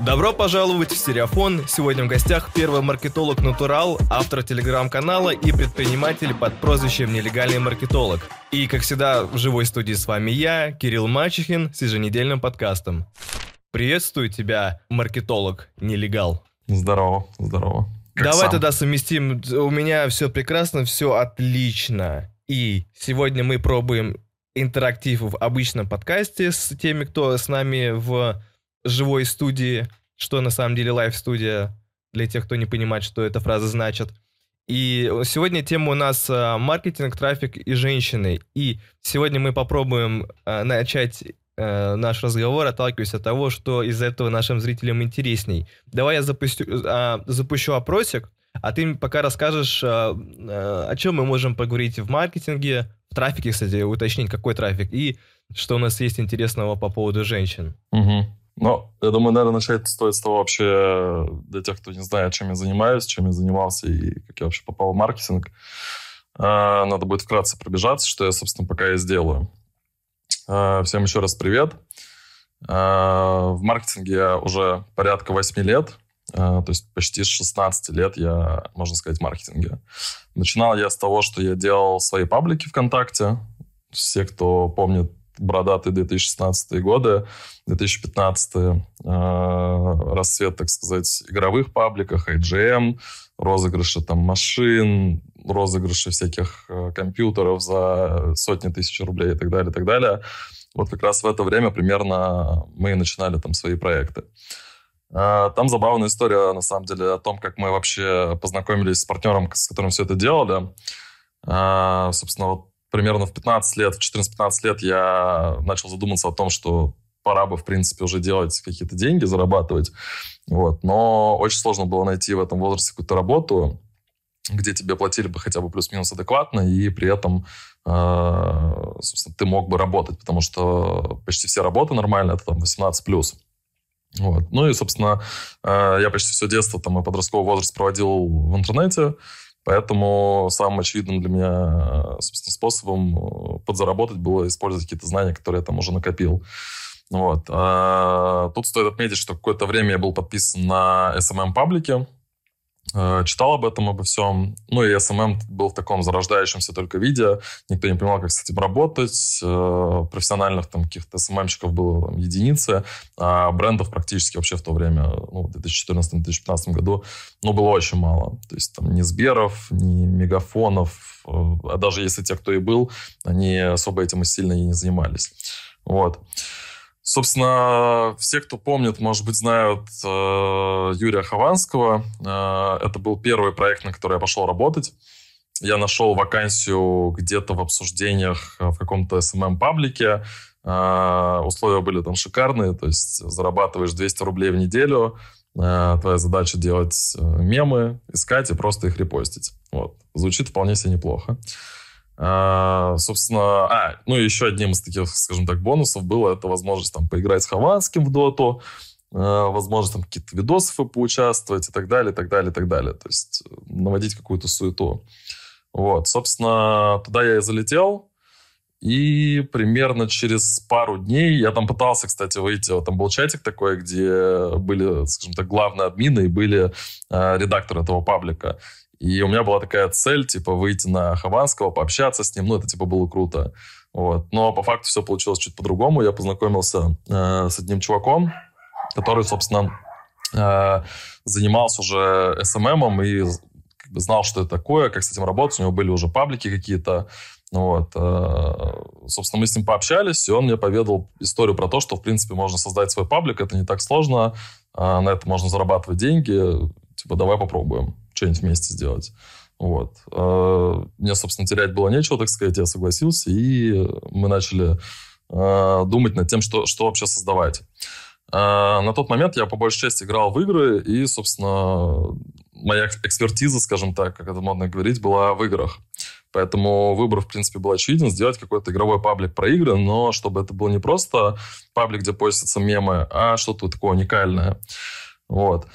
Добро пожаловать в Стереофон. Сегодня в гостях первый маркетолог Натурал, автор телеграм-канала и предприниматель под прозвищем Нелегальный маркетолог. И, как всегда, в живой студии с вами я, Кирилл Мачехин, с еженедельным подкастом. Приветствую тебя, маркетолог Нелегал. Здорово, здорово. Как Давай сам? тогда совместим. У меня все прекрасно, все отлично. И сегодня мы пробуем интерактив в обычном подкасте с теми, кто с нами в живой студии, что на самом деле лайв-студия, для тех, кто не понимает, что эта фраза значит. И сегодня тема у нас а, маркетинг, трафик и женщины. И сегодня мы попробуем а, начать а, наш разговор, отталкиваясь от того, что из этого нашим зрителям интересней. Давай я запустю, запущу опросик, а ты пока расскажешь, о чем мы можем поговорить в маркетинге, трафике, кстати, уточнить, какой трафик, и что у нас есть интересного по поводу женщин. Угу. Ну, я думаю, наверное, начать стоит с того вообще, для тех, кто не знает, чем я занимаюсь, чем я занимался и как я вообще попал в маркетинг. А, надо будет вкратце пробежаться, что я, собственно, пока и сделаю. А, всем еще раз привет. А, в маркетинге я уже порядка 8 лет, то есть почти с 16 лет я, можно сказать, в маркетинге. Начинал я с того, что я делал свои паблики ВКонтакте. Все, кто помнит бородатые 2016 годы, 2015 э, расцвет, так сказать, игровых пабликах, IGM, розыгрыши там машин, розыгрыши всяких э, компьютеров за сотни тысяч рублей и так далее, и так далее. Вот как раз в это время примерно мы начинали там свои проекты. Э, там забавная история, на самом деле, о том, как мы вообще познакомились с партнером, с которым все это делали. Э, собственно, вот примерно в 15 лет, в 14-15 лет я начал задуматься о том, что пора бы, в принципе, уже делать какие-то деньги, зарабатывать. Вот. Но очень сложно было найти в этом возрасте какую-то работу, где тебе платили бы хотя бы плюс-минус адекватно, и при этом, э, собственно, ты мог бы работать, потому что почти все работы нормальные, это там 18+. плюс. Вот. Ну и, собственно, э, я почти все детство там, и подростковый возраст проводил в интернете, Поэтому самым очевидным для меня, собственно, способом э, подзаработать было использовать какие-то знания, которые я там уже накопил. Вот. А тут стоит отметить, что какое-то время я был подписан на SMM-паблике, Э, читал об этом, обо всем. Ну, и SMM был в таком зарождающемся только виде. Никто не понимал, как с этим работать. Э, профессиональных там каких-то SMM-щиков было там, единицы, а брендов практически вообще в то время, ну, в 2014-2015 году, ну, было очень мало. То есть там ни Сберов, ни Мегафонов, э, а даже если те, кто и был, они особо этим и сильно и не занимались. Вот. Собственно, все, кто помнит, может быть, знают э, Юрия Хованского. Э, это был первый проект, на который я пошел работать. Я нашел вакансию где-то в обсуждениях в каком-то SMM-паблике. Э, условия были там шикарные, то есть зарабатываешь 200 рублей в неделю, э, твоя задача делать э, мемы, искать и просто их репостить. Вот. Звучит вполне себе неплохо. А, собственно, а, ну еще одним из таких, скажем так, бонусов было это возможность там поиграть с Хованским в доту, а, возможность там какие-то видосы поучаствовать и так далее, и так далее, и так далее. То есть э, наводить какую-то суету. Вот, собственно, туда я и залетел. И примерно через пару дней я там пытался, кстати, выйти. Вот там был чатик такой, где были, скажем так, главные админы и были э, редакторы этого паблика. И у меня была такая цель, типа, выйти на Хованского, пообщаться с ним. Ну, это, типа, было круто. Вот. Но по факту все получилось чуть по-другому. Я познакомился э, с одним чуваком, который, собственно, э, занимался уже SMM и как бы знал, что это такое, как с этим работать. У него были уже паблики какие-то. Вот. Э, собственно, мы с ним пообщались, и он мне поведал историю про то, что, в принципе, можно создать свой паблик, это не так сложно, э, на это можно зарабатывать деньги, типа, давай попробуем что-нибудь вместе сделать. Вот. А, мне, собственно, терять было нечего, так сказать, я согласился, и мы начали а, думать над тем, что, что вообще создавать. А, на тот момент я по большей части играл в игры, и, собственно, моя экспертиза, скажем так, как это модно говорить, была в играх. Поэтому выбор, в принципе, был очевиден. Сделать какой-то игровой паблик про игры, но чтобы это был не просто паблик, где постятся мемы, а что-то такое уникальное. Вот.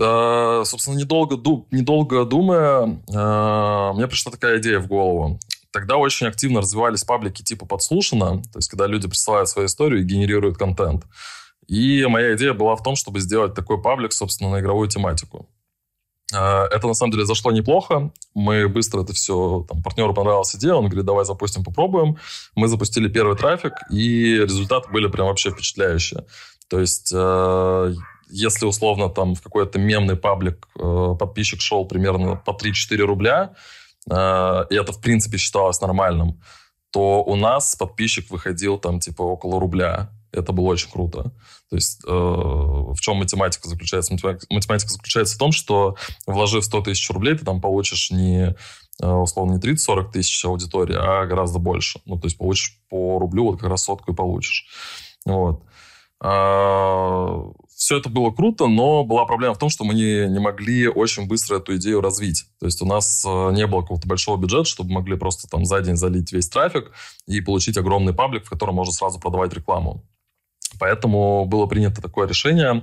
Э, собственно, недолго, недолго думая, э, мне пришла такая идея в голову. тогда очень активно развивались паблики типа подслушано, то есть когда люди присылают свою историю и генерируют контент. И моя идея была в том, чтобы сделать такой паблик, собственно, на игровую тематику. А, это, на самом деле, зашло неплохо. Мы быстро это все... Там, партнеру понравилась идея, он говорит, давай запустим, попробуем. Мы запустили первый трафик, и результаты были прям вообще впечатляющие. То есть, э, если условно там в какой-то мемный паблик э, подписчик шел примерно по 3-4 рубля, э, и это, в принципе, считалось нормальным, то у нас подписчик выходил там типа около рубля. Это было очень круто. То есть э, в чем математика заключается? Математика заключается в том, что вложив 100 тысяч рублей, ты там получишь не э, условно не 30-40 тысяч аудитории, а гораздо больше. Ну, то есть получишь по рублю, вот как раз сотку и получишь. Вот. Все это было круто, но была проблема в том, что мы не, не могли очень быстро эту идею развить. То есть у нас э, не было какого-то большого бюджета, чтобы могли просто там за день залить весь трафик и получить огромный паблик, в котором можно сразу продавать рекламу. Поэтому было принято такое решение.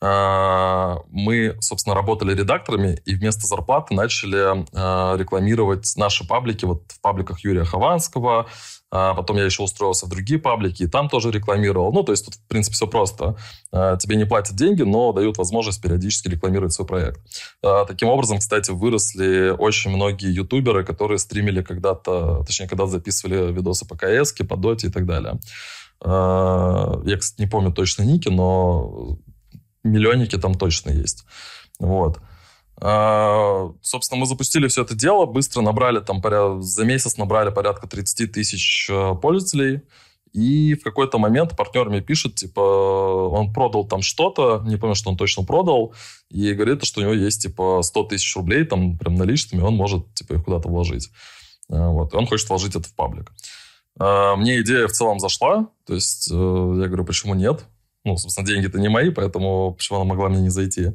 А, мы, собственно, работали редакторами и вместо зарплаты начали а, рекламировать наши паблики. Вот в пабликах Юрия Хованского, а потом я еще устроился в другие паблики, и там тоже рекламировал. Ну, то есть тут, в принципе, все просто. Тебе не платят деньги, но дают возможность периодически рекламировать свой проект. Таким образом, кстати, выросли очень многие ютуберы, которые стримили когда-то, точнее, когда записывали видосы по КС, по Доте и так далее. Я, кстати, не помню точно ники, но миллионники там точно есть. Вот. А, собственно, мы запустили все это дело, быстро набрали там, за месяц набрали порядка 30 тысяч э, пользователей, и в какой-то момент партнер мне пишет, типа, он продал там что-то, не помню, что он точно продал, и говорит, что у него есть, типа, 100 тысяч рублей, там, прям наличными, он может, типа, их куда-то вложить. А, вот, и он хочет вложить это в паблик. А, мне идея в целом зашла, то есть э, я говорю, почему нет? Ну, собственно, деньги-то не мои, поэтому почему она могла мне не зайти?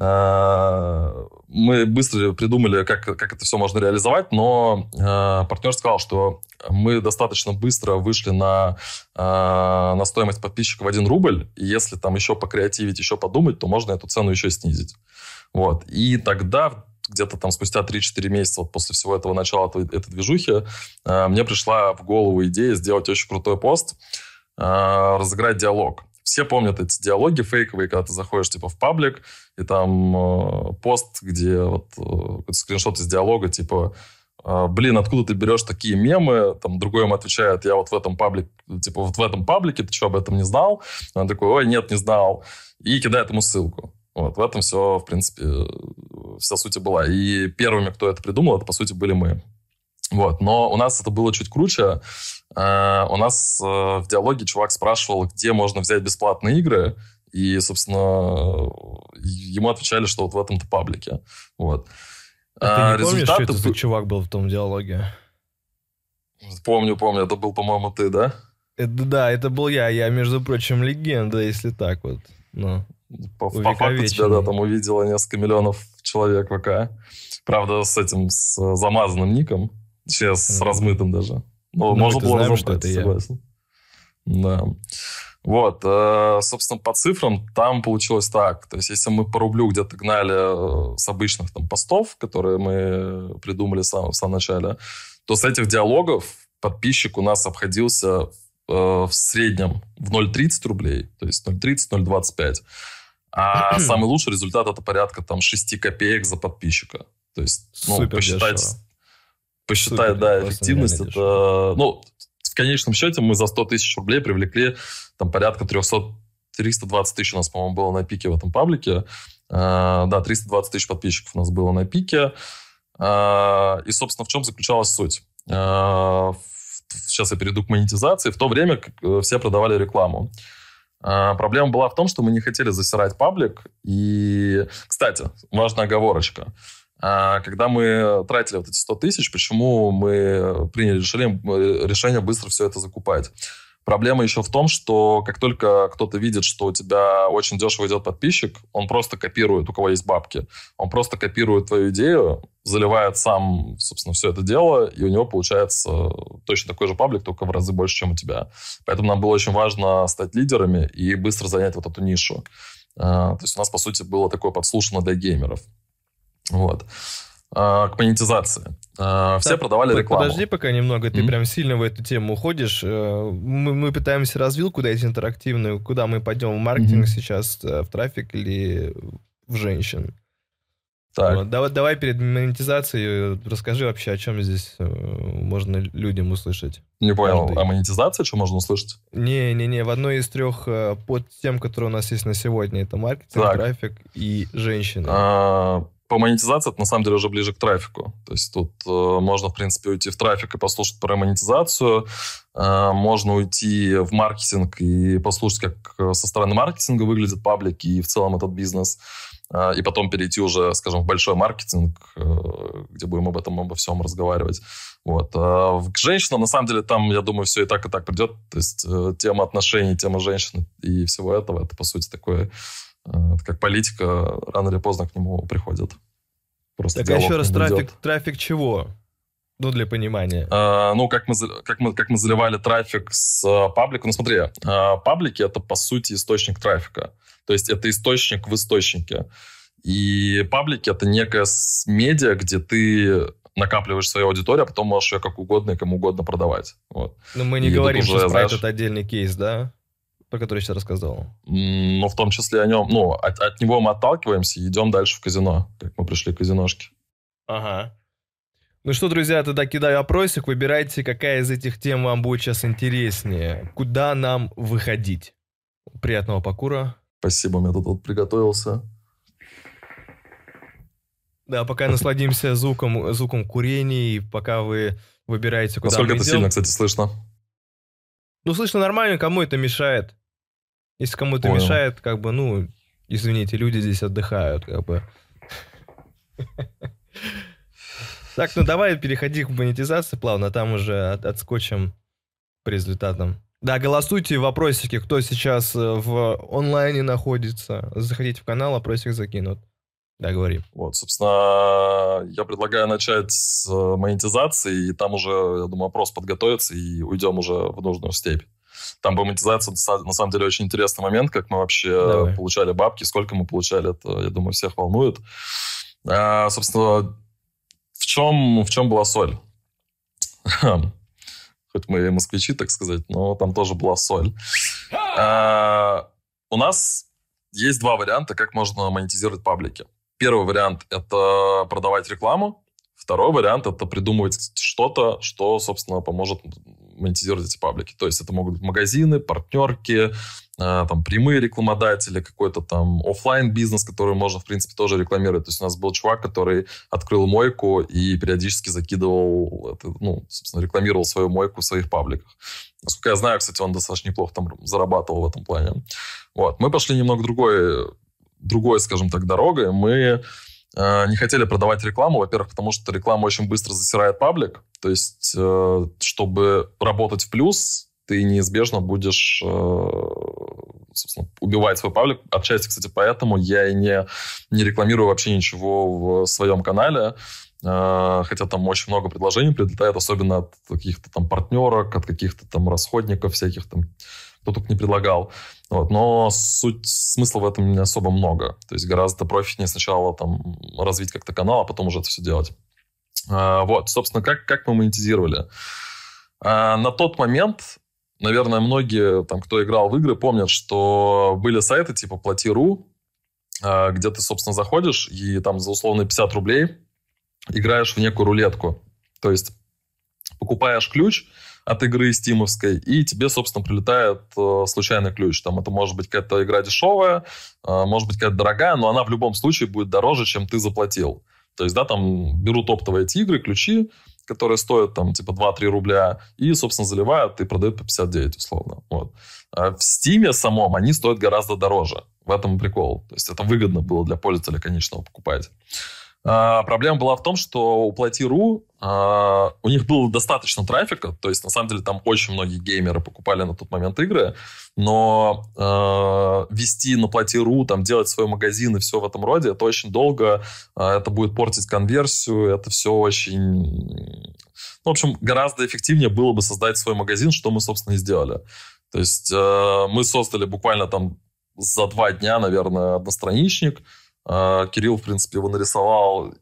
А, мы быстро придумали, как, как это все можно реализовать, но а, партнер сказал, что мы достаточно быстро вышли на, а, на стоимость подписчика в 1 рубль, и если там еще покреативить, еще подумать, то можно эту цену еще снизить. Вот. И тогда где-то там спустя 3-4 месяца вот после всего этого начала этой, этой движухи мне пришла в голову идея сделать очень крутой пост, разыграть диалог все помнят эти диалоги фейковые, когда ты заходишь типа в паблик, и там э, пост, где вот э, скриншот из диалога, типа э, блин, откуда ты берешь такие мемы? Там другой ему отвечает, я вот в этом паблике, типа вот в этом паблике, ты что, об этом не знал? Он такой, ой, нет, не знал. И кидает ему ссылку. Вот, в этом все, в принципе, вся суть была. И первыми, кто это придумал, это, по сути, были мы. Вот. Но у нас это было чуть круче. Uh, у нас uh, в диалоге чувак спрашивал, где можно взять бесплатные игры, и, собственно, ему отвечали, что вот в этом-то паблике. Вот. А ты не помнишь, что это за чувак был в том диалоге? Помню, помню. Это был, по-моему, ты, да? Это, да, это был я. Я, между прочим, легенда, если так вот. Ну, по, по факту тебя, да, там увидело несколько миллионов человек в ВК. Правда, с этим, с замазанным ником. Сейчас с размытым даже. Ну, ну можно было знаем, что это согласен. Я. Да. Вот, э, собственно, по цифрам там получилось так. То есть, если мы по рублю где-то гнали э, с обычных там постов, которые мы придумали сам, в самом начале, то с этих диалогов подписчик у нас обходился э, в среднем в 0,30 рублей, то есть 0,30-0,25. А самый лучший результат это порядка там 6 копеек за подписчика. То есть, ну, Супер посчитать, дешево посчитать, Супер, да, эффективность, это... Ну, в конечном счете мы за 100 тысяч рублей привлекли там порядка 300 320 тысяч у нас, по-моему, было на пике в этом паблике. Uh, да, 320 тысяч подписчиков у нас было на пике. Uh, и, собственно, в чем заключалась суть? Uh, сейчас я перейду к монетизации. В то время э, все продавали рекламу. Проблема была в том, что мы не хотели засирать паблик. И, кстати, важная оговорочка. А когда мы тратили вот эти 100 тысяч, почему мы приняли решение, решение быстро все это закупать? Проблема еще в том, что как только кто-то видит, что у тебя очень дешево идет подписчик, он просто копирует, у кого есть бабки, он просто копирует твою идею, заливает сам, собственно, все это дело, и у него получается точно такой же паблик, только в разы больше, чем у тебя. Поэтому нам было очень важно стать лидерами и быстро занять вот эту нишу. А, то есть у нас, по сути, было такое подслушано для геймеров. Вот. к монетизации. Все так, продавали рекламу. Подожди пока немного, ты mm-hmm. прям сильно в эту тему уходишь. Э, мы, мы пытаемся развилку дать интерактивную, куда мы пойдем, в маркетинг mm-hmm. сейчас, э, в трафик или в женщин. Так. Вот, давай, давай перед монетизацией расскажи вообще, о чем здесь э, можно людям услышать. Не понял, Каждый. о монетизации что можно услышать? Не-не-не, в одной из трех под тем, которые у нас есть на сегодня, это маркетинг, так. трафик и женщины. А, по монетизации это на самом деле уже ближе к трафику. То есть тут э, можно, в принципе, уйти в трафик и послушать про монетизацию. Э, можно уйти в маркетинг и послушать, как э, со стороны маркетинга выглядят паблики и в целом этот бизнес. Э, и потом перейти уже, скажем, в большой маркетинг, э, где будем об этом, обо всем разговаривать. Вот. А к женщинам, на самом деле, там, я думаю, все и так, и так придет. То есть э, тема отношений, тема женщин и всего этого, это, по сути, такое Э, как политика рано или поздно к нему приходит. Просто так, а еще раз, трафик, трафик чего? Ну, для понимания. А, ну, как мы, как, мы, как мы заливали трафик с а, паблика. Ну, смотри, а, паблики — это, по сути, источник трафика. То есть это источник в источнике. И паблики — это некая медиа, где ты накапливаешь свою аудиторию, а потом можешь ее как угодно и кому угодно продавать. Вот. Но мы не и говорим знаешь, про этот отдельный кейс, да? Про который я сейчас рассказал? Ну, в том числе о нем. Ну, от, от него мы отталкиваемся и идем дальше в казино, как мы пришли к казиношке. Ага. Ну что, друзья, тогда кидаю опросик, выбирайте, какая из этих тем вам будет сейчас интереснее. Куда нам выходить? Приятного покура. Спасибо, я тут вот приготовился. Да, пока насладимся звуком, звуком курения, пока вы выбираете, куда Насколько мы это идем. сильно, кстати, слышно? Ну, слышно нормально, кому это мешает? Если кому-то мешает, как бы, ну, извините, люди здесь отдыхают, как бы. Так, ну давай переходи к монетизации плавно, там уже от, отскочим по результатам. Да, голосуйте в вопросике, кто сейчас э, в онлайне находится. Заходите в канал, опросик закинут. Да, говори. Вот, собственно, я предлагаю начать с э, монетизации, и там уже, я думаю, опрос подготовится, и уйдем уже в нужную степь. Там по монетизации, на самом деле, очень интересный момент, как мы вообще Давай. получали бабки, сколько мы получали, это, я думаю, всех волнует. А, собственно, в чем, в чем была соль? Хоть мы и москвичи, так сказать, но там тоже была соль. А, у нас есть два варианта, как можно монетизировать паблики. Первый вариант – это продавать рекламу. Второй вариант – это придумывать что-то, что, собственно, поможет монетизировать эти паблики. То есть это могут быть магазины, партнерки, э, там прямые рекламодатели, какой-то там офлайн бизнес, который можно, в принципе, тоже рекламировать. То есть у нас был чувак, который открыл мойку и периодически закидывал, ну, собственно, рекламировал свою мойку в своих пабликах. Насколько я знаю, кстати, он достаточно неплохо там зарабатывал в этом плане. Вот. Мы пошли немного другой другой, скажем так, дорогой. Мы не хотели продавать рекламу, во-первых, потому что реклама очень быстро засирает паблик. То есть, э, чтобы работать в плюс, ты неизбежно будешь, э, собственно, убивать свой паблик. Отчасти, кстати, поэтому я и не, не рекламирую вообще ничего в своем канале. Э, хотя там очень много предложений прилетает, особенно от каких-то там партнерок, от каких-то там расходников всяких там кто только не предлагал. Вот. Но суть, смысла в этом не особо много. То есть гораздо профитнее сначала там развить как-то канал, а потом уже это все делать. А, вот, собственно, как, как мы монетизировали? А, на тот момент, наверное, многие, там, кто играл в игры, помнят, что были сайты типа Плати.ру, а, где ты, собственно, заходишь и там за условно 50 рублей играешь в некую рулетку. То есть покупаешь ключ, от игры стимовской, и тебе, собственно, прилетает э, случайный ключ. Там это может быть какая-то игра дешевая, э, может быть какая-то дорогая, но она в любом случае будет дороже, чем ты заплатил. То есть, да, там берут оптовые эти игры, ключи, которые стоят там типа 2-3 рубля, и, собственно, заливают и продают по 59, условно. Вот. А в Стиме самом они стоят гораздо дороже. В этом прикол. То есть это выгодно было для пользователя конечного покупать. А, проблема была в том, что у Плати.ру а, у них было достаточно трафика, то есть на самом деле там очень многие геймеры покупали на тот момент игры, но а, вести на Плати.ру, там делать свой магазин и все в этом роде, это очень долго, это будет портить конверсию, это все очень... Ну, в общем, гораздо эффективнее было бы создать свой магазин, что мы, собственно, и сделали. То есть мы создали буквально там за два дня, наверное, одностраничник, Кирилл, в принципе, его нарисовал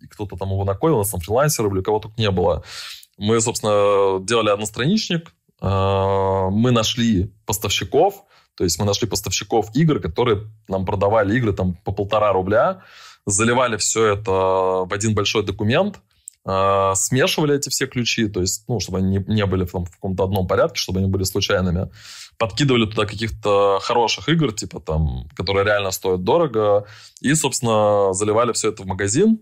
и кто-то там его накоил, у нас там фрилансеры были, кого только не было. Мы, собственно, делали одностраничник, а, мы нашли поставщиков, то есть мы нашли поставщиков игр, которые нам продавали игры там по полтора рубля, заливали все это в один большой документ, а, смешивали эти все ключи, то есть, ну, чтобы они не были в, там, в каком-то одном порядке, чтобы они были случайными. Подкидывали туда каких-то хороших игр, типа там, которые реально стоят дорого, и, собственно, заливали все это в магазин,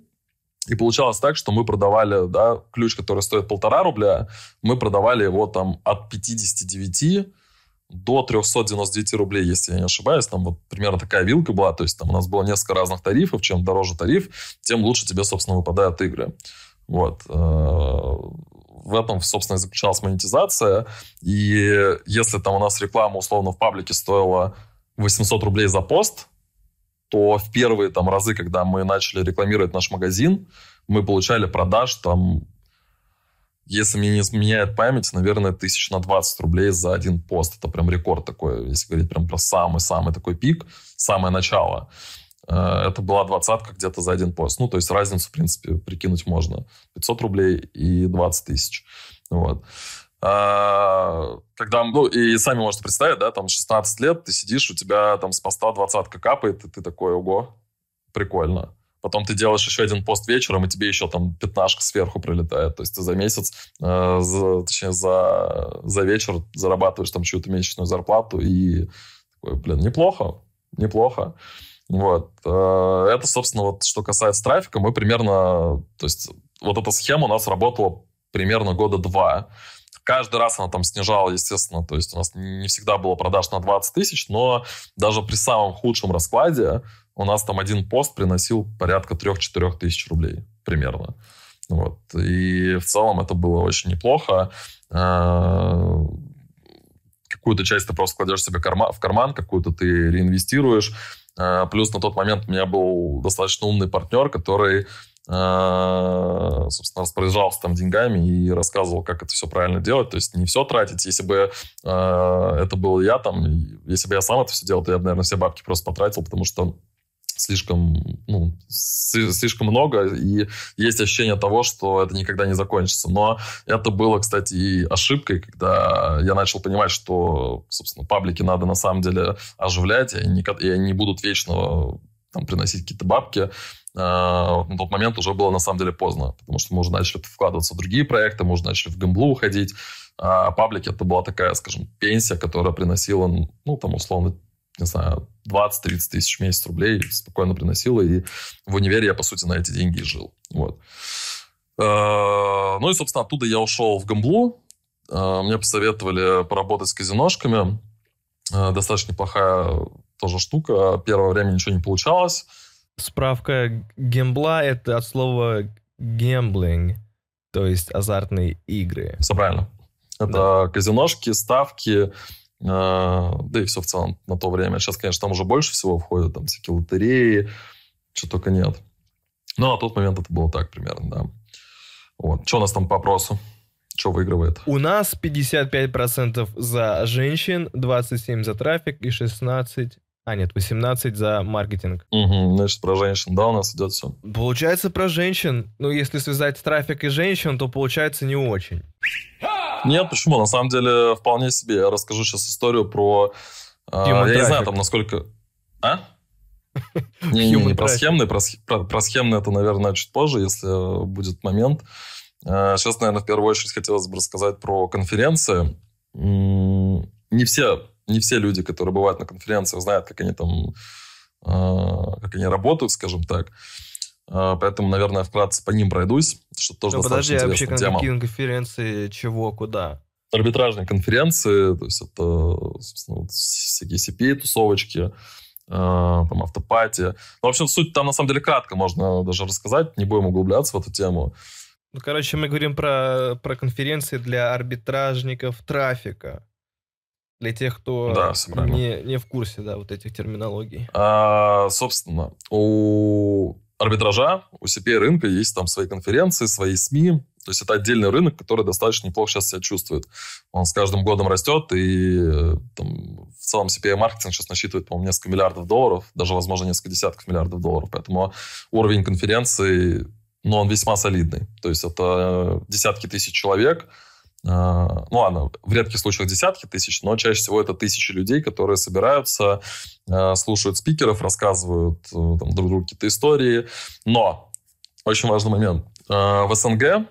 и получалось так, что мы продавали, да, ключ, который стоит полтора рубля, мы продавали его там от 59 до 399 рублей, если я не ошибаюсь. Там вот примерно такая вилка была. То есть там у нас было несколько разных тарифов. Чем дороже тариф, тем лучше тебе, собственно, выпадают игры. Вот. В этом, собственно, и заключалась монетизация. И если там у нас реклама, условно, в паблике стоила 800 рублей за пост, то в первые там разы, когда мы начали рекламировать наш магазин, мы получали продаж там, если мне не изменяет память, наверное, тысяч на 20 рублей за один пост. Это прям рекорд такой, если говорить прям про самый-самый такой пик, самое начало. Э, это была двадцатка где-то за один пост. Ну, то есть разницу, в принципе, прикинуть можно. 500 рублей и 20 тысяч. Вот. А, когда, ну, и сами можете представить, да, там 16 лет, ты сидишь, у тебя там с поста двадцатка капает, и ты такой, ого, прикольно. Потом ты делаешь еще один пост вечером, и тебе еще там пятнашка сверху прилетает. То есть ты за месяц, э, за, точнее, за, за вечер зарабатываешь там чью-то месячную зарплату, и такой, блин, неплохо, неплохо. Вот. Э, это, собственно, вот что касается трафика, мы примерно, то есть вот эта схема у нас работала примерно года два. Каждый раз она там снижала, естественно, то есть у нас не всегда было продаж на 20 тысяч, но даже при самом худшем раскладе у нас там один пост приносил порядка 3-4 тысяч рублей примерно. Вот. И в целом это было очень неплохо. Э, какую-то часть ты просто кладешь себе в карман, какую-то ты реинвестируешь. Э, плюс на тот момент у меня был достаточно умный партнер, который Э, собственно, распоряжался там деньгами и рассказывал, как это все правильно делать. То есть не все тратить. Если бы э, это был я там, если бы я сам это все делал, то я бы, наверное, все бабки просто потратил, потому что слишком, ну, слишком много, и есть ощущение того, что это никогда не закончится. Но это было, кстати, и ошибкой, когда я начал понимать, что, собственно, паблики надо на самом деле оживлять, и они, и они будут вечно там, приносить какие-то бабки. А, на тот момент уже было на самом деле поздно, потому что мы уже начали вкладываться в другие проекты, мы уже начали в гэмблу уходить. А паблик это была такая, скажем, пенсия, которая приносила, ну, там, условно, не знаю, 20-30 тысяч в месяц рублей спокойно приносила, и в универе я, по сути, на эти деньги и жил. Вот. А, ну и, собственно, оттуда я ушел в гамблу. А, мне посоветовали поработать с казиношками. Достаточно неплохая тоже штука. Первое время ничего не получалось. Справка гембла — это от слова гемблинг, то есть азартные игры. Все правильно. Это да. казиношки, ставки, э, да и все в целом на то время. Сейчас, конечно, там уже больше всего входит, там всякие лотереи, что только нет. Но на тот момент это было так примерно, да. Вот. Что у нас там по опросу? Что выигрывает? У нас 55% за женщин, 27% за трафик и 16% а, нет, 18 за маркетинг. Угу, значит, про женщин, да, у нас идет все. Получается про женщин. Ну, если связать трафик и женщин, то получается не очень. Нет, почему? На самом деле, вполне себе. Я расскажу сейчас историю про... Э, я traffic. не знаю, там, насколько... А? Не, не, не про схемные, про, про, про схемные это, наверное, чуть позже, если будет момент. Сейчас, наверное, в первую очередь хотелось бы рассказать про конференции. Не все не все люди, которые бывают на конференциях, знают, как они там, э, как они работают, скажем так. Э, поэтому, наверное, вкратце по ним пройдусь, что тоже ну, достаточно подожди, интересная вообще тема. какие конференции, чего, куда? Арбитражные конференции, то есть это вот, всякие CPA-тусовочки, э, там, автопати. Ну, в общем, суть там, на самом деле, кратко можно даже рассказать, не будем углубляться в эту тему. Ну, короче, мы говорим про, про конференции для арбитражников трафика. Для тех, кто да, не, не в курсе, да, вот этих терминологий. А, собственно, у арбитража, у CPA рынка есть там свои конференции, свои СМИ. То есть это отдельный рынок, который достаточно неплохо сейчас себя чувствует. Он с каждым годом растет, и там, в целом CPA-маркетинг сейчас насчитывает, по-моему, несколько миллиардов долларов, даже, возможно, несколько десятков миллиардов долларов. Поэтому уровень конференции но он весьма солидный. То есть это десятки тысяч человек, ну ладно, в редких случаях десятки тысяч, но чаще всего это тысячи людей, которые собираются, слушают спикеров, рассказывают там, друг другу какие-то истории. Но очень важный момент. В СНГ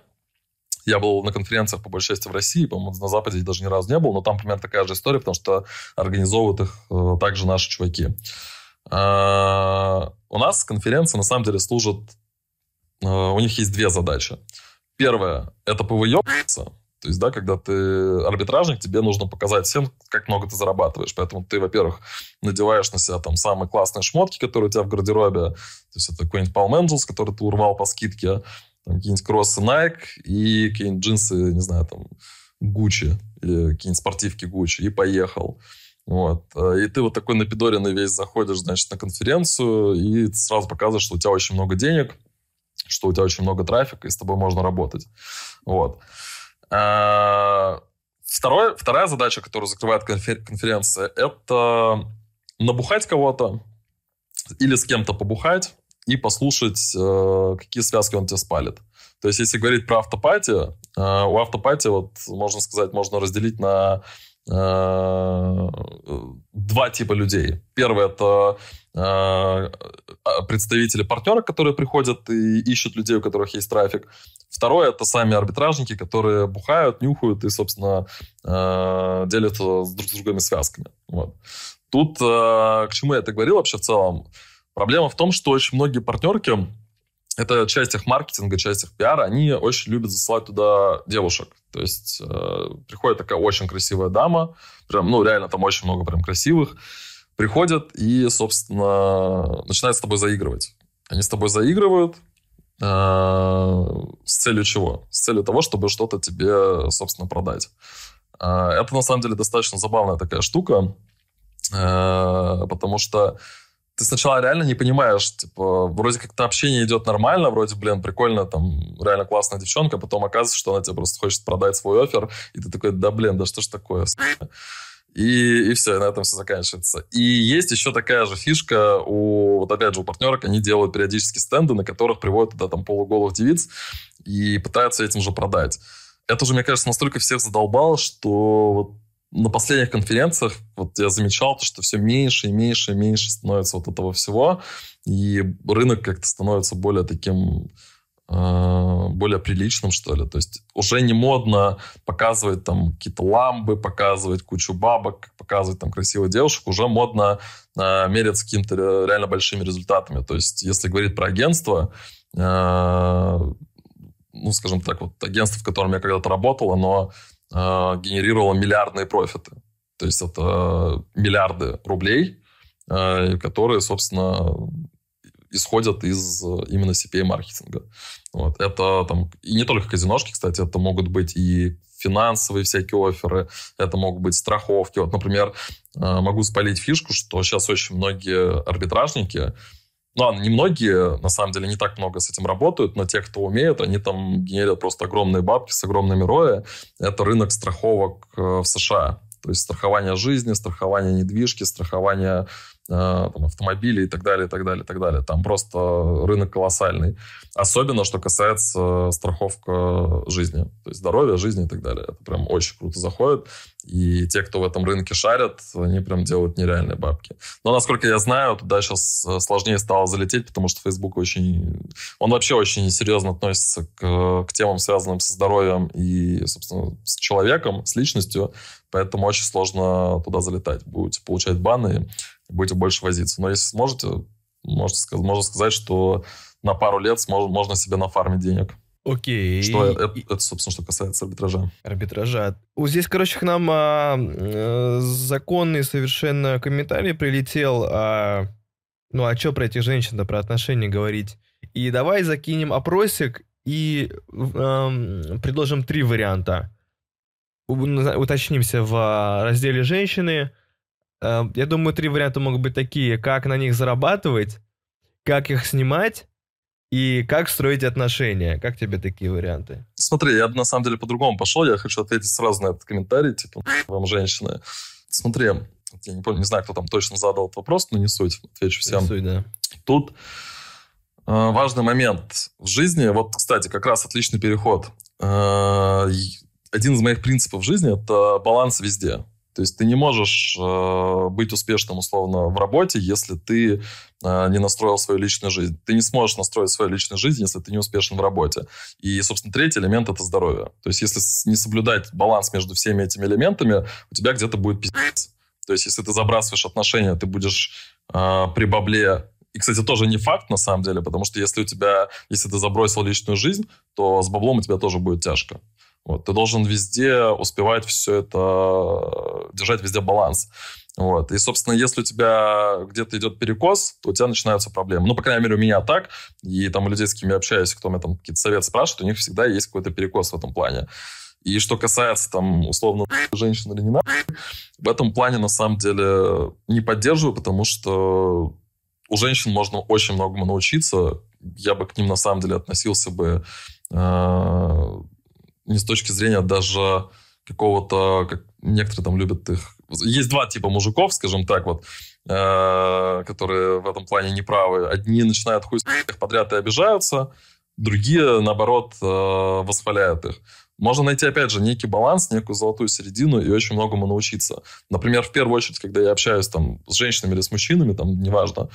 я был на конференциях, по большей части, в России, по-моему, на Западе даже ни разу не был, но там примерно такая же история, потому что организовывают их э, также наши чуваки. А, у нас конференции, на самом деле, служат... Э, у них есть две задачи. Первое – это повыебаться. То есть, да, когда ты арбитражник, тебе нужно показать всем, как много ты зарабатываешь. Поэтому ты, во-первых, надеваешь на себя там самые классные шмотки, которые у тебя в гардеробе. То есть, это какой-нибудь Palm Angels, который ты урвал по скидке какие-нибудь кроссы Nike и какие-нибудь джинсы, не знаю, там, Gucci или какие-нибудь спортивки Gucci, и поехал. Вот. И ты вот такой напидоренный весь заходишь, значит, на конференцию, и сразу показываешь, что у тебя очень много денег, что у тебя очень много трафика, и с тобой можно работать. Вот. А, второе, вторая задача, которую закрывает конференция, это набухать кого-то или с кем-то побухать, и послушать, э, какие связки он тебе спалит. То есть, если говорить про автопати, э, у автопати, вот, можно сказать, можно разделить на два типа людей. Первый это представители партнера, которые приходят и ищут людей, у которых есть трафик. Второе это сами арбитражники, которые бухают, нюхают и, собственно, делятся с друг с другими связками. Вот. Тут к чему я это говорил вообще в целом? Проблема в том, что очень многие партнерки, это часть их маркетинга, часть их пиара, они очень любят засылать туда девушек. То есть э, приходит такая очень красивая дама, прям, ну, реально там очень много прям красивых, приходят и, собственно, начинают с тобой заигрывать. Они с тобой заигрывают, э, с целью чего? С целью того, чтобы что-то тебе, собственно, продать. Э, это, на самом деле, достаточно забавная такая штука, э, потому что ты сначала реально не понимаешь, типа, вроде как-то общение идет нормально, вроде, блин, прикольно, там, реально классная девчонка, потом оказывается, что она тебе просто хочет продать свой офер, и ты такой, да, блин, да что ж такое, и, и все, на этом все заканчивается. И есть еще такая же фишка у, вот опять же, у партнерок, они делают периодически стенды, на которых приводят туда там полуголых девиц и пытаются этим же продать. Это уже, мне кажется, настолько всех задолбало, что вот на последних конференциях вот я замечал, то, что все меньше и меньше и меньше становится вот этого всего, и рынок как-то становится более таким э, более приличным, что ли. То есть уже не модно показывать там какие-то ламбы, показывать кучу бабок, показывать там красивых девушек. Уже модно э, меряться какими-то реально большими результатами. То есть если говорить про агентство, э, ну, скажем так, вот агентство, в котором я когда-то работал, оно генерировала миллиардные профиты. То есть это миллиарды рублей, э, которые, собственно, исходят из именно CPA-маркетинга. Вот. Это там, и не только казиношки, кстати, это могут быть и финансовые всякие оферы, это могут быть страховки. Вот, например, могу спалить фишку, что сейчас очень многие арбитражники ну, ладно, немногие, на самом деле, не так много с этим работают, но те, кто умеют, они там генерят просто огромные бабки с огромными роя. Это рынок страховок э, в США. То есть страхование жизни, страхование недвижки, страхование там, автомобили и так далее, и так далее, и так далее. Там просто рынок колоссальный. Особенно, что касается страховка жизни. То есть здоровья, жизни и так далее. Это прям очень круто заходит. И те, кто в этом рынке шарят, они прям делают нереальные бабки. Но, насколько я знаю, туда сейчас э, сложнее стало залететь, потому что Facebook очень... Он вообще очень серьезно относится к, к темам, связанным со здоровьем и, собственно, с человеком, с личностью. Поэтому очень сложно туда залетать. Будете получать баны будете больше возиться. Но если сможете, можете, можно сказать, что на пару лет смож, можно себе нафармить денег. Окей. Что это, это, собственно, что касается арбитража. Арбитража. Вот здесь, короче, к нам а, а, законный совершенно комментарий прилетел. А, ну, а что про этих женщин-то, про отношения говорить? И давай закинем опросик и а, предложим три варианта. Уточнимся в а, разделе «Женщины», я думаю, три варианта могут быть такие. Как на них зарабатывать, как их снимать и как строить отношения. Как тебе такие варианты? Смотри, я на самом деле по-другому пошел. Я хочу ответить сразу на этот комментарий. Типа, вам женщины. Смотри, я не помню, не знаю, кто там точно задал этот вопрос, но не суть. Отвечу всем. Не суть, да. Тут важный момент в жизни. Вот, кстати, как раз отличный переход. Э, один из моих принципов в жизни – это баланс везде. То есть ты не можешь э, быть успешным, условно, в работе, если ты э, не настроил свою личную жизнь. Ты не сможешь настроить свою личную жизнь, если ты не успешен в работе. И, собственно, третий элемент – это здоровье. То есть если не соблюдать баланс между всеми этими элементами, у тебя где-то будет пиздец. То есть если ты забрасываешь отношения, ты будешь э, при бабле и, кстати, тоже не факт, на самом деле, потому что если у тебя, если ты забросил личную жизнь, то с баблом у тебя тоже будет тяжко. Вот, ты должен везде успевать все это, держать везде баланс. Вот. И, собственно, если у тебя где-то идет перекос, то у тебя начинаются проблемы. Ну, по крайней мере, у меня так. И там у людей, с кем я общаюсь, кто мне там какие-то советы спрашивает, у них всегда есть какой-то перекос в этом плане. И что касается, там, условно, женщин или не надо, в этом плане, на самом деле, не поддерживаю, потому что у женщин можно очень многому научиться. Я бы к ним на самом деле относился бы э, не с точки зрения даже какого-то, как некоторые там любят их. Есть два типа мужиков, скажем так, вот, э, которые в этом плане неправы. Одни начинают хуй их подряд и обижаются, другие, наоборот, э, восхваляют их. Можно найти, опять же, некий баланс, некую золотую середину и очень многому научиться. Например, в первую очередь, когда я общаюсь там с женщинами или с мужчинами, там, неважно,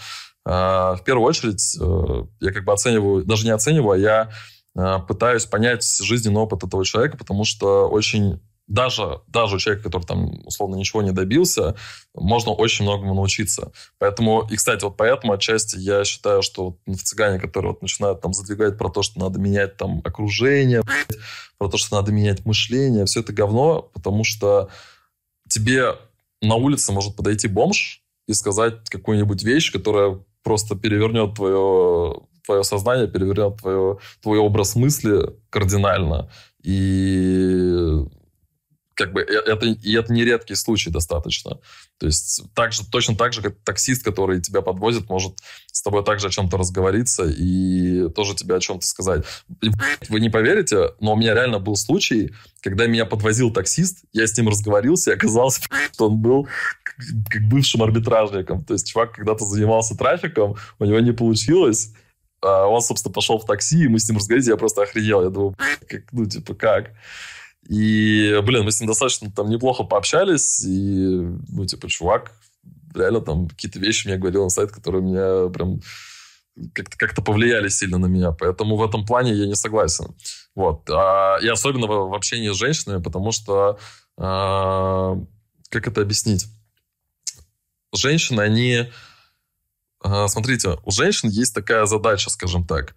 э, в первую очередь э, я как бы оцениваю, даже не оцениваю, а я пытаюсь понять жизненный опыт этого человека, потому что очень даже, даже у человека, который там условно ничего не добился, можно очень многому научиться. Поэтому, и, кстати, вот поэтому отчасти я считаю, что вот в цыгане, которые вот начинают там задвигать про то, что надо менять там окружение, про то, что надо менять мышление, все это говно, потому что тебе на улице может подойти бомж и сказать какую-нибудь вещь, которая просто перевернет твое, твое сознание, перевернет твое, твой образ мысли кардинально. И как бы это, и это не редкий случай достаточно. То есть так же, точно так же, как таксист, который тебя подвозит, может с тобой также о чем-то разговориться и тоже тебе о чем-то сказать. Вы не поверите, но у меня реально был случай, когда меня подвозил таксист, я с ним разговорился, и оказалось, что он был как бывшим арбитражником. То есть чувак когда-то занимался трафиком, у него не получилось, а он, собственно, пошел в такси, и мы с ним разговаривали, я просто охренел. Я думаю, как, ну, типа, как? И, блин, мы с ним достаточно там неплохо пообщались, и, ну, типа, чувак реально там какие-то вещи мне говорил на сайт, которые меня прям как-то как повлияли сильно на меня. Поэтому в этом плане я не согласен. Вот. А, и особенно в, в общении с женщинами, потому что, а, как это объяснить? Женщины, они... А, смотрите, у женщин есть такая задача, скажем так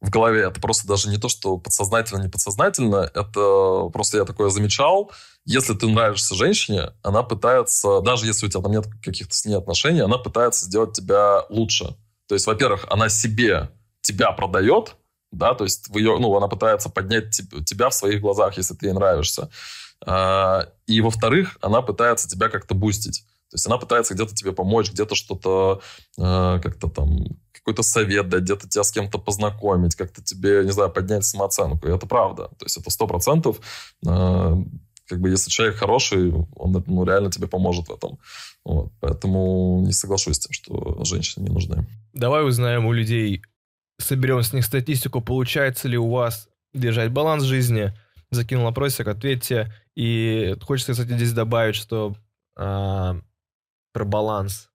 в голове. Это просто даже не то, что подсознательно, не подсознательно. Это просто я такое замечал. Если ты нравишься женщине, она пытается, даже если у тебя там нет каких-то с ней отношений, она пытается сделать тебя лучше. То есть, во-первых, она себе тебя продает, да, то есть в ее, ну, она пытается поднять тебя в своих глазах, если ты ей нравишься. А, и, во-вторых, она пытается тебя как-то бустить. То есть она пытается где-то тебе помочь, где-то что-то э, как-то там, какой-то совет дать, где-то тебя с кем-то познакомить, как-то тебе, не знаю, поднять самооценку. И это правда. То есть это сто процентов. Э, как бы если человек хороший, он ну, реально тебе поможет в этом. Вот. Поэтому не соглашусь с тем, что женщины не нужны. Давай узнаем у людей, соберем с них статистику, получается ли у вас держать баланс жизни. Закинул опросик, ответьте. И хочется, кстати, здесь добавить, что э, про баланс.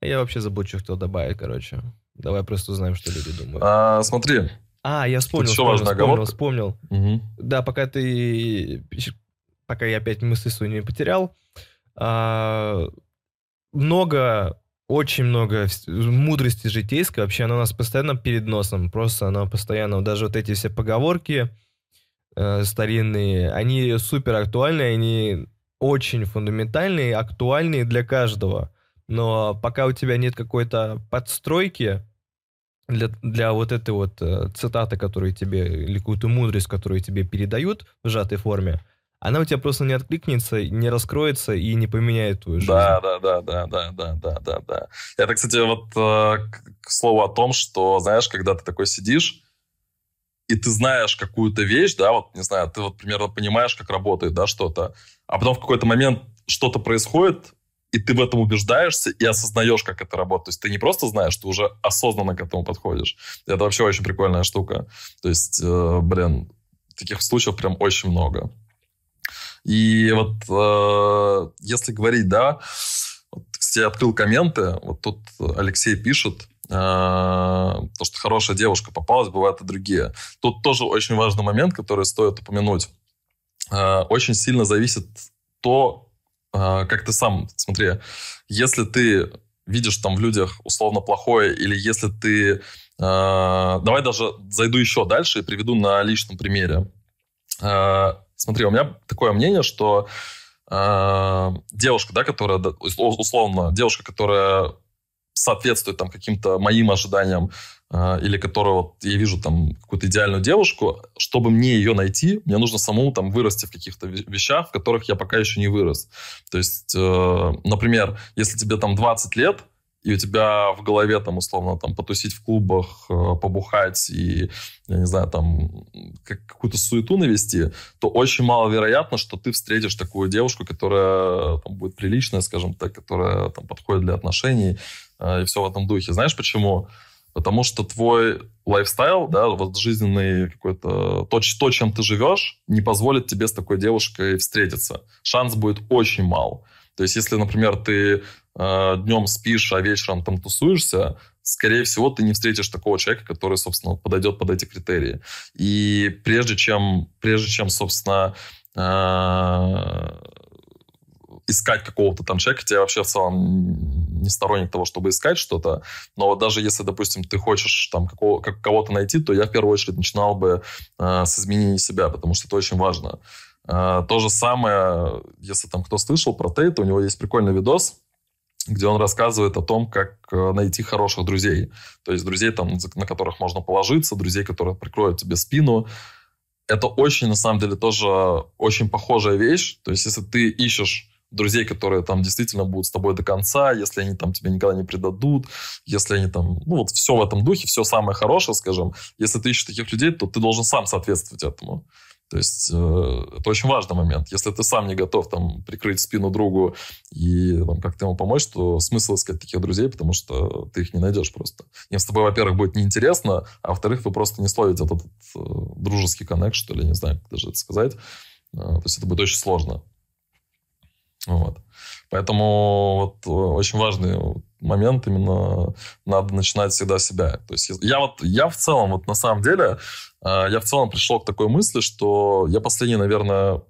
Я вообще забыл, что кто добавить, короче. Давай просто узнаем, что люди думают. А, смотри. А, я вспомнил, вспомнил, вспомнил, вспомнил. Угу. Да, пока ты... Пока я опять мысли свои не потерял. А, много, очень много мудрости житейской. Вообще она у нас постоянно перед носом. Просто она постоянно... Даже вот эти все поговорки э, старинные, они супер актуальны, они очень фундаментальные, актуальные для каждого. Но пока у тебя нет какой-то подстройки для, для вот этой вот э, цитаты, которые тебе, или какую-то мудрость, которую тебе передают в сжатой форме, она у тебя просто не откликнется, не раскроется и не поменяет твою жизнь. Да, да, да, да, да, да, да, да, да. Это, кстати, вот э, к слову о том, что, знаешь, когда ты такой сидишь, и ты знаешь какую-то вещь, да, вот, не знаю, ты вот примерно понимаешь, как работает, да, что-то, а потом в какой-то момент что-то происходит, и ты в этом убеждаешься и осознаешь, как это работает. То есть ты не просто знаешь, ты уже осознанно к этому подходишь. Это вообще очень прикольная штука. То есть, э, блин, таких случаев прям очень много. И вот э, если говорить, да, вот, я открыл комменты, вот тут Алексей пишет, то, что хорошая девушка попалась, бывают и другие. Тут тоже очень важный момент, который стоит упомянуть. Э, очень сильно зависит то, э, как ты сам, смотри, если ты видишь там в людях условно плохое, или если ты... Давай даже зайду еще дальше и приведу на личном примере. Смотри, у меня такое мнение, что девушка, да, которая, условно, девушка, которая соответствует там каким-то моим ожиданиям, э, или которую вот я вижу там какую-то идеальную девушку, чтобы мне ее найти, мне нужно самому там вырасти в каких-то вещах, в которых я пока еще не вырос. То есть, э, например, если тебе там 20 лет, и у тебя в голове там условно там потусить в клубах, э, побухать и, я не знаю, там какую-то суету навести, то очень маловероятно, что ты встретишь такую девушку, которая там, будет приличная, скажем так, которая там подходит для отношений э, и все в этом духе. Знаешь почему? Потому что твой лайфстайл, да, вот жизненный какой-то, то, то, чем ты живешь, не позволит тебе с такой девушкой встретиться. Шанс будет очень мал. То есть, если, например, ты э, днем спишь, а вечером там тусуешься, скорее всего, ты не встретишь такого человека, который, собственно, подойдет под эти критерии. И прежде чем, прежде чем собственно, э, искать какого-то там человека, я вообще в целом не сторонник того, чтобы искать что-то, но даже если, допустим, ты хочешь там какого, как, кого-то найти, то я в первую очередь начинал бы э, с изменения себя, потому что это очень важно. А, то же самое, если там кто слышал про Тейта, у него есть прикольный видос, где он рассказывает о том, как э, найти хороших друзей. То есть друзей, там, на которых можно положиться, друзей, которые прикроют тебе спину. Это очень, на самом деле, тоже очень похожая вещь. То есть если ты ищешь друзей, которые там действительно будут с тобой до конца, если они там тебя никогда не предадут, если они там, ну вот все в этом духе, все самое хорошее, скажем, если ты ищешь таких людей, то ты должен сам соответствовать этому. То есть э, это очень важный момент. Если ты сам не готов там прикрыть спину другу и там, как-то ему помочь, то смысл искать таких друзей, потому что ты их не найдешь просто. Им с тобой, во-первых, будет неинтересно, а во-вторых, вы просто не словите этот, этот дружеский коннект, что ли, не знаю, как даже это сказать. Э, то есть это будет очень сложно. Вот. Поэтому вот э, очень важный момент именно надо начинать всегда с себя. То есть я вот, я в целом, вот на самом деле, э, я в целом пришел к такой мысли, что я последний, наверное,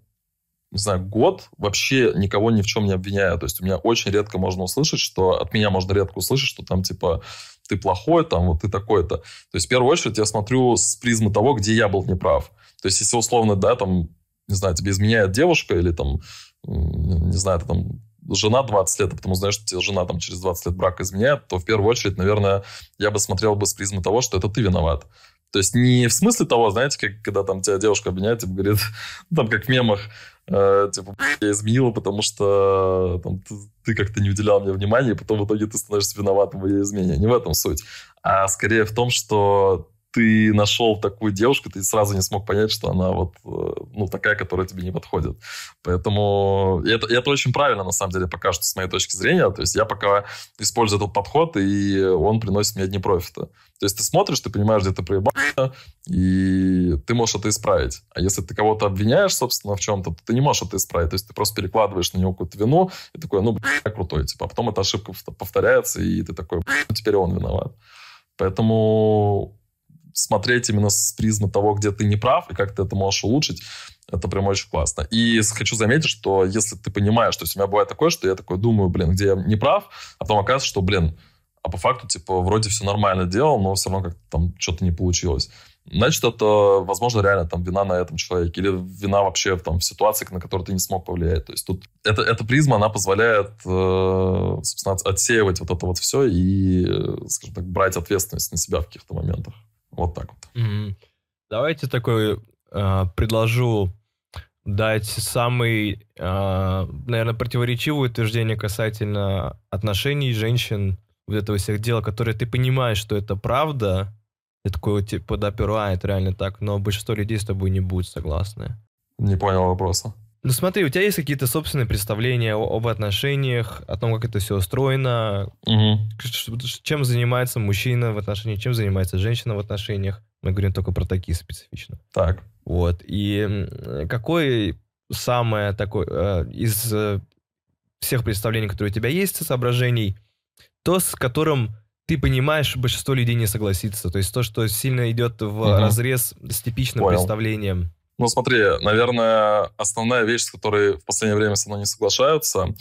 не знаю, год вообще никого ни в чем не обвиняю. То есть у меня очень редко можно услышать, что от меня можно редко услышать, что там типа ты плохой, там вот ты такой-то. То есть в первую очередь я смотрю с призмы того, где я был неправ. То есть если условно, да, там, не знаю, тебе изменяет девушка или там, не знаю, ты там жена 20 лет, а потом узнаешь, что тебе жена там через 20 лет брака изменяет, то в первую очередь, наверное, я бы смотрел бы с призмы того, что это ты виноват. То есть не в смысле того, знаете, как когда там тебя девушка обвиняет, типа говорит, там как в мемах, э, типа, я изменила, потому что там, ты, ты как-то не уделял мне внимания, и потом в итоге ты становишься виноватым в ее измене. Не в этом суть. А скорее в том, что ты нашел такую девушку, ты сразу не смог понять, что она вот, э, ну, такая, которая тебе не подходит. Поэтому это, это очень правильно, на самом деле, пока что, с моей точки зрения. То есть я пока использую этот подход, и он приносит мне одни профиты. То есть ты смотришь, ты понимаешь, где ты проебался, и ты можешь это исправить. А если ты кого-то обвиняешь, собственно, в чем-то, то ты не можешь это исправить. То есть ты просто перекладываешь на него какую-то вину, и такой, ну, блядь, крутой. Типа, а потом эта ошибка повторяется, и ты такой, ну, теперь он виноват. Поэтому смотреть именно с призмы того, где ты не прав и как ты это можешь улучшить, это прям очень классно. И хочу заметить, что если ты понимаешь, то есть у меня бывает такое, что я такой думаю, блин, где я не прав, а потом оказывается, что, блин, а по факту, типа, вроде все нормально делал, но все равно как-то там что-то не получилось. Значит, это, возможно, реально там вина на этом человеке или вина вообще там, в ситуации, на которую ты не смог повлиять. То есть тут это, эта призма, она позволяет, э, собственно, отсеивать вот это вот все и, э, скажем так, брать ответственность на себя в каких-то моментах. Вот так вот. Mm-hmm. Давайте такой э, предложу дать самый, э, наверное, противоречивое утверждение касательно отношений женщин, вот этого всех дела, которые ты понимаешь, что это правда, ты такой, типа, да, перуа, это реально так, но большинство людей с тобой не будет согласны. Не понял вопроса. Ну смотри, у тебя есть какие-то собственные представления об отношениях, о том, как это все устроено, угу. чем занимается мужчина в отношениях, чем занимается женщина в отношениях. Мы говорим только про такие специфично. Так. Вот. И какой самое такое э, из э, всех представлений, которые у тебя есть, соображений, то, с которым ты понимаешь, большинство людей не согласится. То есть то, что сильно идет в угу. разрез с типичным Понял. представлением. Ну, смотри, наверное, основная вещь, с которой в последнее время со мной не соглашаются,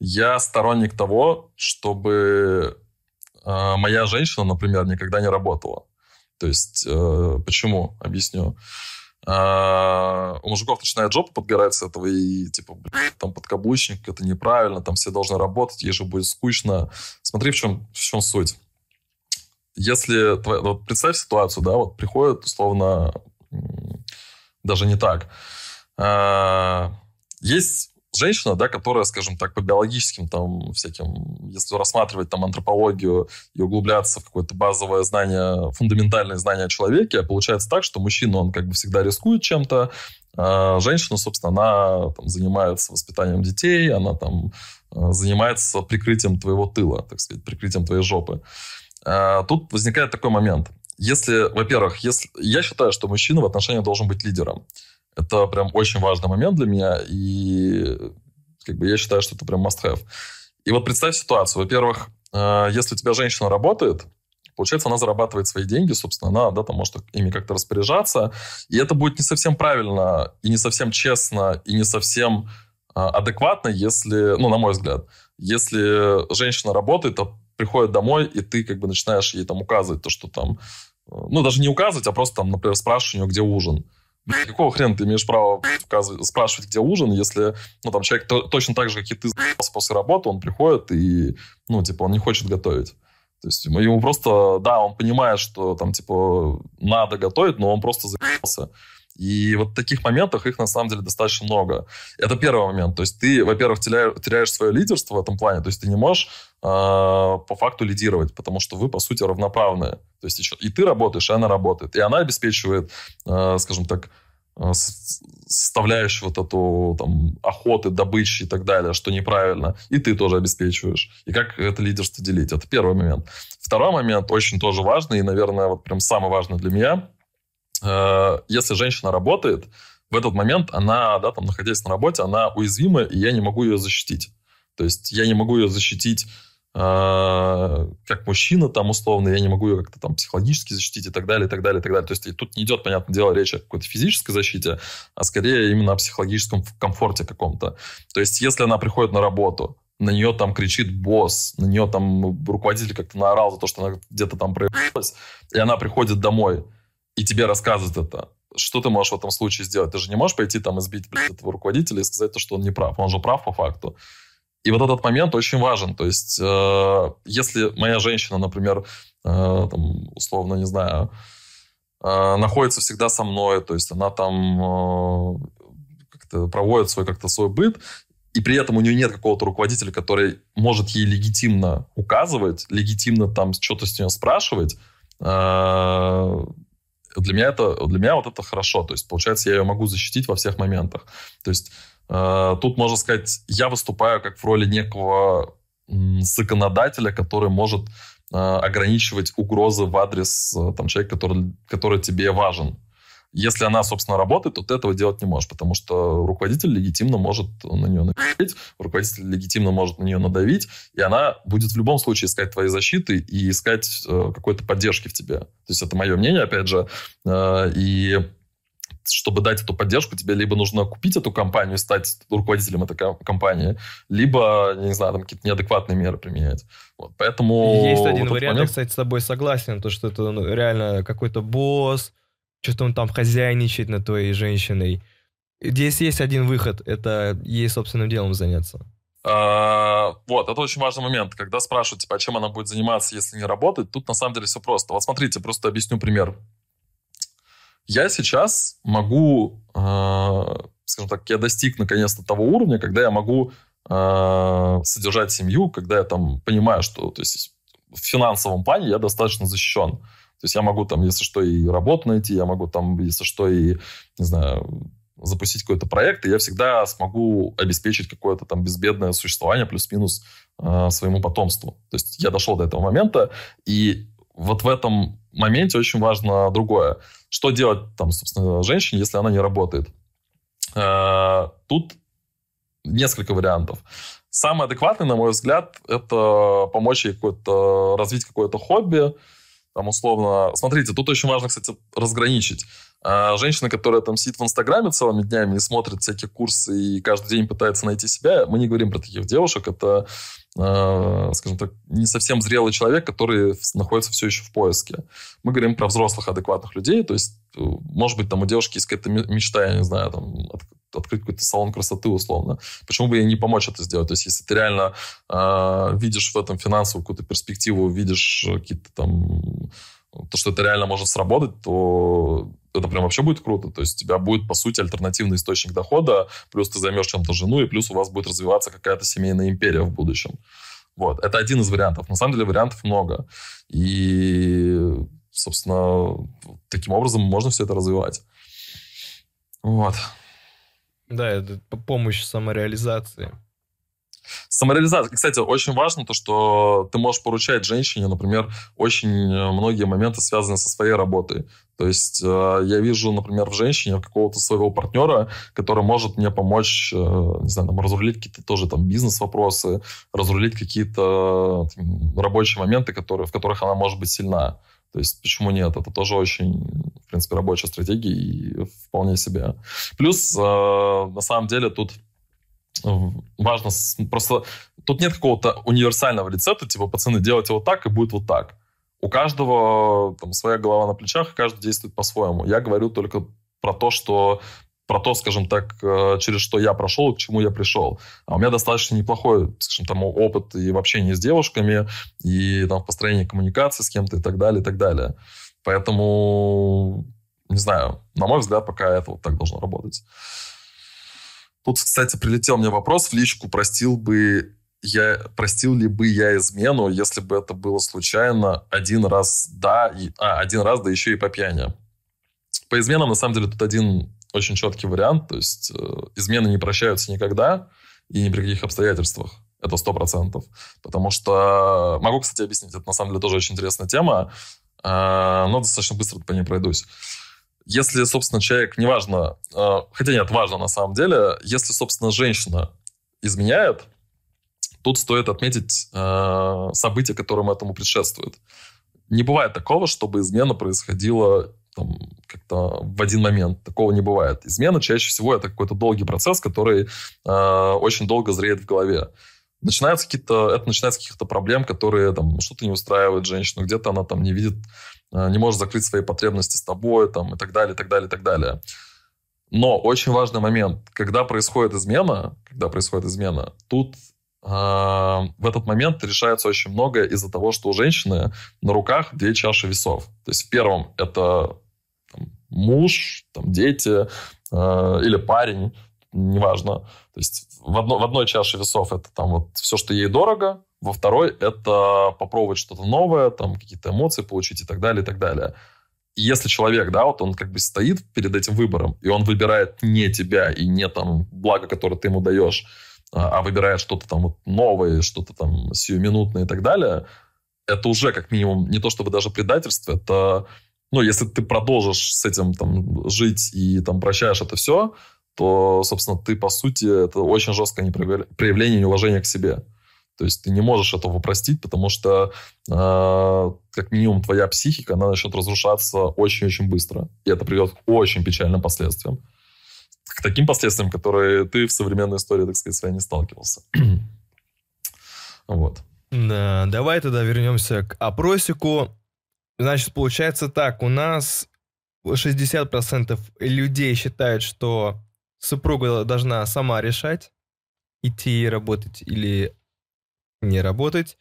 я сторонник того, чтобы э, моя женщина, например, никогда не работала. То есть, э, почему? Объясню. Э, у мужиков начинает жопа подгорать с этого, и типа, блин, там подкаблучник, это неправильно, там все должны работать, ей же будет скучно. Смотри, в чем, в чем суть. Если, вот представь ситуацию, да, вот приходит, условно, даже не так. А, есть женщина, да, которая, скажем так, по биологическим там всяким, если рассматривать там антропологию и углубляться в какое-то базовое знание, фундаментальное знание о человеке, получается так, что мужчина, он как бы всегда рискует чем-то, а женщина, собственно, она там, занимается воспитанием детей, она там а, занимается прикрытием твоего тыла, так сказать, прикрытием твоей жопы. А, тут возникает такой момент если, во-первых, если я считаю, что мужчина в отношениях должен быть лидером. Это прям очень важный момент для меня, и как бы я считаю, что это прям must-have. И вот представь ситуацию. Во-первых, э, если у тебя женщина работает, получается, она зарабатывает свои деньги, собственно, она, да, там может ими как-то распоряжаться, и это будет не совсем правильно, и не совсем честно, и не совсем э, адекватно, если, ну, на мой взгляд, если женщина работает, а приходит домой, и ты как бы начинаешь ей там указывать то, что там ну, даже не указывать, а просто, там, например, спрашивать у него, где ужин. Какого хрена ты имеешь право спрашивать, где ужин, если, ну, там, человек то, точно так же, как и ты, после работы, он приходит и, ну, типа, он не хочет готовить. То есть ему просто, да, он понимает, что там, типа, надо готовить, но он просто заебался. И вот таких моментах их на самом деле достаточно много. Это первый момент. То есть ты, во-первых, теряешь, теряешь свое лидерство в этом плане. То есть ты не можешь э, по факту лидировать, потому что вы, по сути, равноправные. То есть еще, и ты работаешь, и она работает. И она обеспечивает, э, скажем так, э, составляющую вот эту там охоты, добычи и так далее, что неправильно, и ты тоже обеспечиваешь. И как это лидерство делить? Это первый момент. Второй момент, очень тоже важный, и, наверное, вот прям самый важный для меня, Э, если женщина работает, в этот момент она, да, там, находясь на работе, она уязвима, и я не могу ее защитить. То есть я не могу ее защитить э, как мужчина, там, условно, я не могу ее как-то там психологически защитить и так далее, и так далее, и так далее. То есть тут не идет, понятное дело, речь о какой-то физической защите, а скорее именно о психологическом комфорте каком-то. То есть если она приходит на работу, на нее там кричит босс, на нее там руководитель как-то наорал за то, что она где-то там проявилась, и она приходит домой – и тебе рассказывают это, что ты можешь в этом случае сделать? Ты же не можешь пойти там избить блядь, этого руководителя и сказать, то, что он не прав. Он же прав по факту. И вот этот момент очень важен. То есть, э, если моя женщина, например, э, там, условно, не знаю, э, находится всегда со мной, то есть она там э, проводит свой как-то свой быт, и при этом у нее нет какого-то руководителя, который может ей легитимно указывать, легитимно там что-то с нее спрашивать, э, для меня это, для меня вот это хорошо. То есть, получается, я ее могу защитить во всех моментах. То есть, э, тут можно сказать, я выступаю как в роли некого законодателя, который может э, ограничивать угрозы в адрес э, там, человека, который, который тебе важен. Если она, собственно, работает, то ты этого делать не можешь, потому что руководитель легитимно может на нее надавить, руководитель легитимно может на нее надавить, и она будет в любом случае искать твоей защиты и искать э, какой-то поддержки в тебе. То есть это мое мнение, опять же. Э, и чтобы дать эту поддержку, тебе либо нужно купить эту компанию, стать руководителем этой компании, либо, не знаю, там какие-то неадекватные меры применять. Вот, поэтому... Есть один вариант, момент... я, кстати, с тобой согласен, то, что это ну, реально какой-то босс, что-то он там хозяйничает над твоей женщиной. Здесь есть один выход, это ей собственным делом заняться. А, вот, это очень важный момент. Когда спрашивают, типа, а чем она будет заниматься, если не работать, тут на самом деле все просто. Вот смотрите, просто объясню пример. Я сейчас могу, э, скажем так, я достиг наконец-то того уровня, когда я могу содержать семью, когда я там понимаю, что то есть, в финансовом плане я достаточно защищен. То есть я могу там, если что, и работу найти, я могу там, если что, и, не знаю, запустить какой-то проект, и я всегда смогу обеспечить какое-то там безбедное существование плюс-минус э, своему потомству. То есть я дошел до этого момента, и вот в этом моменте очень важно другое. Что делать там, собственно, женщине, если она не работает? Э, тут несколько вариантов. Самый адекватный, на мой взгляд, это помочь ей какое-то, развить какое-то хобби, там условно... Смотрите, тут очень важно, кстати, разграничить. А женщина, которая там сидит в Инстаграме целыми днями и смотрит всякие курсы и каждый день пытается найти себя, мы не говорим про таких девушек. Это, э, скажем так, не совсем зрелый человек, который находится все еще в поиске. Мы говорим про взрослых, адекватных людей. То есть, э, может быть, там у девушки есть какая-то мечта, я не знаю, там, от, открыть какой-то салон красоты условно. Почему бы ей не помочь это сделать? То есть, если ты реально э, видишь в этом финансовую какую-то перспективу, видишь какие-то там то, что это реально может сработать, то это прям вообще будет круто. То есть у тебя будет, по сути, альтернативный источник дохода, плюс ты займешь чем-то жену, и плюс у вас будет развиваться какая-то семейная империя в будущем. Вот. Это один из вариантов. На самом деле вариантов много. И, собственно, таким образом можно все это развивать. Вот. Да, это помощь самореализации. Самореализация. Кстати, очень важно то, что ты можешь поручать женщине, например, очень э, многие моменты связаны со своей работой. То есть э, я вижу, например, в женщине какого-то своего партнера, который может мне помочь, э, не знаю, там, разрулить какие-то тоже там бизнес-вопросы, разрулить какие-то рабочие моменты, которые, в которых она может быть сильна. То есть почему нет? Это тоже очень, в принципе, рабочая стратегия и вполне себе. Плюс, на самом деле, тут важно просто... Тут нет какого-то универсального рецепта, типа, пацаны, делайте вот так, и будет вот так. У каждого там своя голова на плечах, и каждый действует по-своему. Я говорю только про то, что про то, скажем так, э, через что я прошел, к чему я пришел. А у меня достаточно неплохой, скажем, там, опыт и в общении с девушками, и там, в построении коммуникации с кем-то и так далее, и так далее. Поэтому, не знаю, на мой взгляд, пока это вот так должно работать. Тут, кстати, прилетел мне вопрос в личку, простил бы я, простил ли бы я измену, если бы это было случайно один раз, да, и, а, один раз, да еще и по пьяни. По изменам, на самом деле, тут один очень четкий вариант, то есть э, измены не прощаются никогда и ни при каких обстоятельствах. Это сто процентов. Потому что... Могу, кстати, объяснить. Это, на самом деле, тоже очень интересная тема. Э, но достаточно быстро по ней пройдусь если, собственно, человек, неважно, э, хотя нет, важно на самом деле, если, собственно, женщина изменяет, тут стоит отметить э, события, которым этому предшествует. Не бывает такого, чтобы измена происходила там, как-то в один момент. Такого не бывает. Измена чаще всего это какой-то долгий процесс, который э, очень долго зреет в голове. Начинаются какие-то, это начинается с каких-то проблем, которые там что-то не устраивает женщину, где-то она там не видит не может закрыть свои потребности с тобой, там, и так далее, и так далее, и так далее. Но очень важный момент, когда происходит измена, когда происходит измена, тут э, в этот момент решается очень многое из-за того, что у женщины на руках две чаши весов. То есть в первом это там, муж, там, дети э, или парень, неважно. То есть в, одно, в одной чаше весов это там вот все, что ей дорого, во второй – это попробовать что-то новое, там какие-то эмоции получить и так далее, и так далее. И если человек, да, вот он как бы стоит перед этим выбором, и он выбирает не тебя и не там благо, которое ты ему даешь, а, а выбирает что-то там вот новое, что-то там сиюминутное и так далее, это уже как минимум не то чтобы даже предательство, это, ну, если ты продолжишь с этим там жить и там прощаешь это все, то, собственно, ты, по сути, это очень жесткое проявление неуважения к себе. То есть ты не можешь этого простить, потому что э, как минимум твоя психика, она начнет разрушаться очень-очень быстро. И это приведет к очень печальным последствиям. К таким последствиям, которые ты в современной истории, так сказать, своей не сталкивался. вот. Да, давай тогда вернемся к опросику. Значит, получается так, у нас 60% людей считают, что супруга должна сама решать, идти работать или не работать.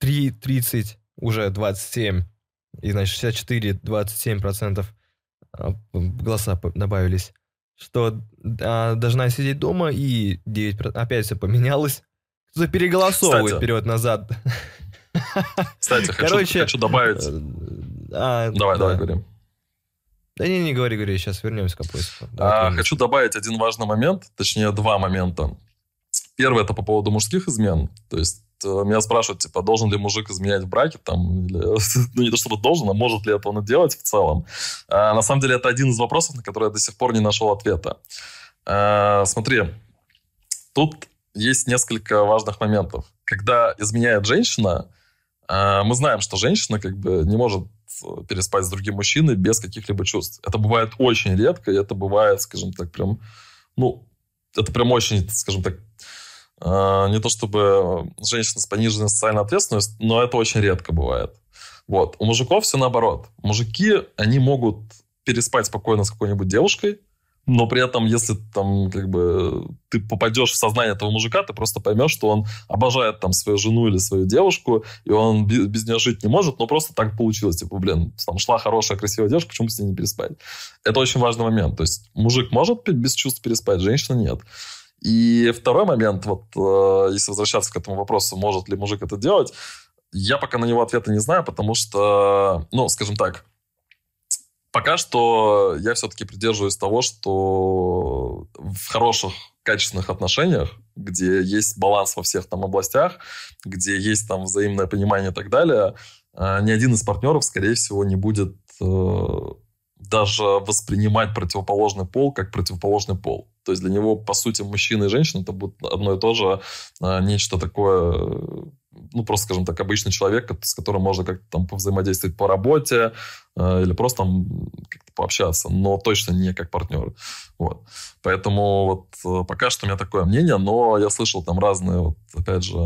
3, 30, уже 27, и значит 64, 27 процентов а, голоса добавились, что а, должна сидеть дома, и 9, опять все поменялось. Кто-то переголосовывает вперед-назад. Кстати, хочу, Короче, хочу добавить... А, давай, да. давай, говорим. Да не, не говори, говори, сейчас вернемся к опросику. А, хочу добавить один важный момент, точнее два момента. Первый это по поводу мужских измен. То есть э, меня спрашивают, типа, должен ли мужик изменять в браке, там, или, ну, не то чтобы должен, а может ли это он делать в целом. А, на самом деле, это один из вопросов, на который я до сих пор не нашел ответа. А, смотри, тут есть несколько важных моментов. Когда изменяет женщина, мы знаем, что женщина как бы не может переспать с другим мужчиной без каких-либо чувств. Это бывает очень редко, и это бывает, скажем так, прям, ну, это прям очень, скажем так, э, не то чтобы женщина с пониженной социальной ответственностью, но это очень редко бывает. Вот. У мужиков все наоборот. Мужики, они могут переспать спокойно с какой-нибудь девушкой, но при этом, если там как бы ты попадешь в сознание этого мужика, ты просто поймешь, что он обожает там свою жену или свою девушку, и он без нее жить не может, но просто так получилось. Типа, блин, там шла хорошая, красивая девушка, почему с ней не переспать? Это очень важный момент. То есть мужик может без чувств переспать, женщина нет. И второй момент, вот э, если возвращаться к этому вопросу, может ли мужик это делать, я пока на него ответа не знаю, потому что, ну, скажем так, Пока что я все-таки придерживаюсь того, что в хороших, качественных отношениях, где есть баланс во всех там областях, где есть там взаимное понимание и так далее, а, ни один из партнеров, скорее всего, не будет э, даже воспринимать противоположный пол как противоположный пол. То есть для него, по сути, мужчина и женщина это будет одно и то же, а, нечто такое ну, просто, скажем так, обычный человек, с которым можно как-то там повзаимодействовать по работе э, или просто там как-то пообщаться, но точно не как партнер. Вот. Поэтому вот э, пока что у меня такое мнение, но я слышал там разные, вот, опять же,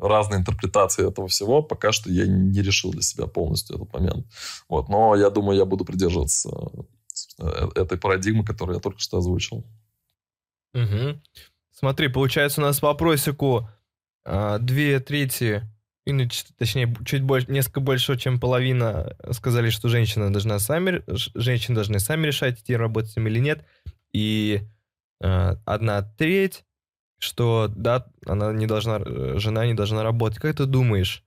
разные интерпретации этого всего. Пока что я не решил для себя полностью этот момент. Вот. Но я думаю, я буду придерживаться э, этой парадигмы, которую я только что озвучил. Угу. Смотри, получается у нас по опросику а, две трети, или, точнее, чуть больше, несколько больше, чем половина сказали, что женщина должна сами, женщины должны сами решать, идти работать им или нет. И э, одна треть, что да, она не должна, жена не должна работать. Как ты думаешь,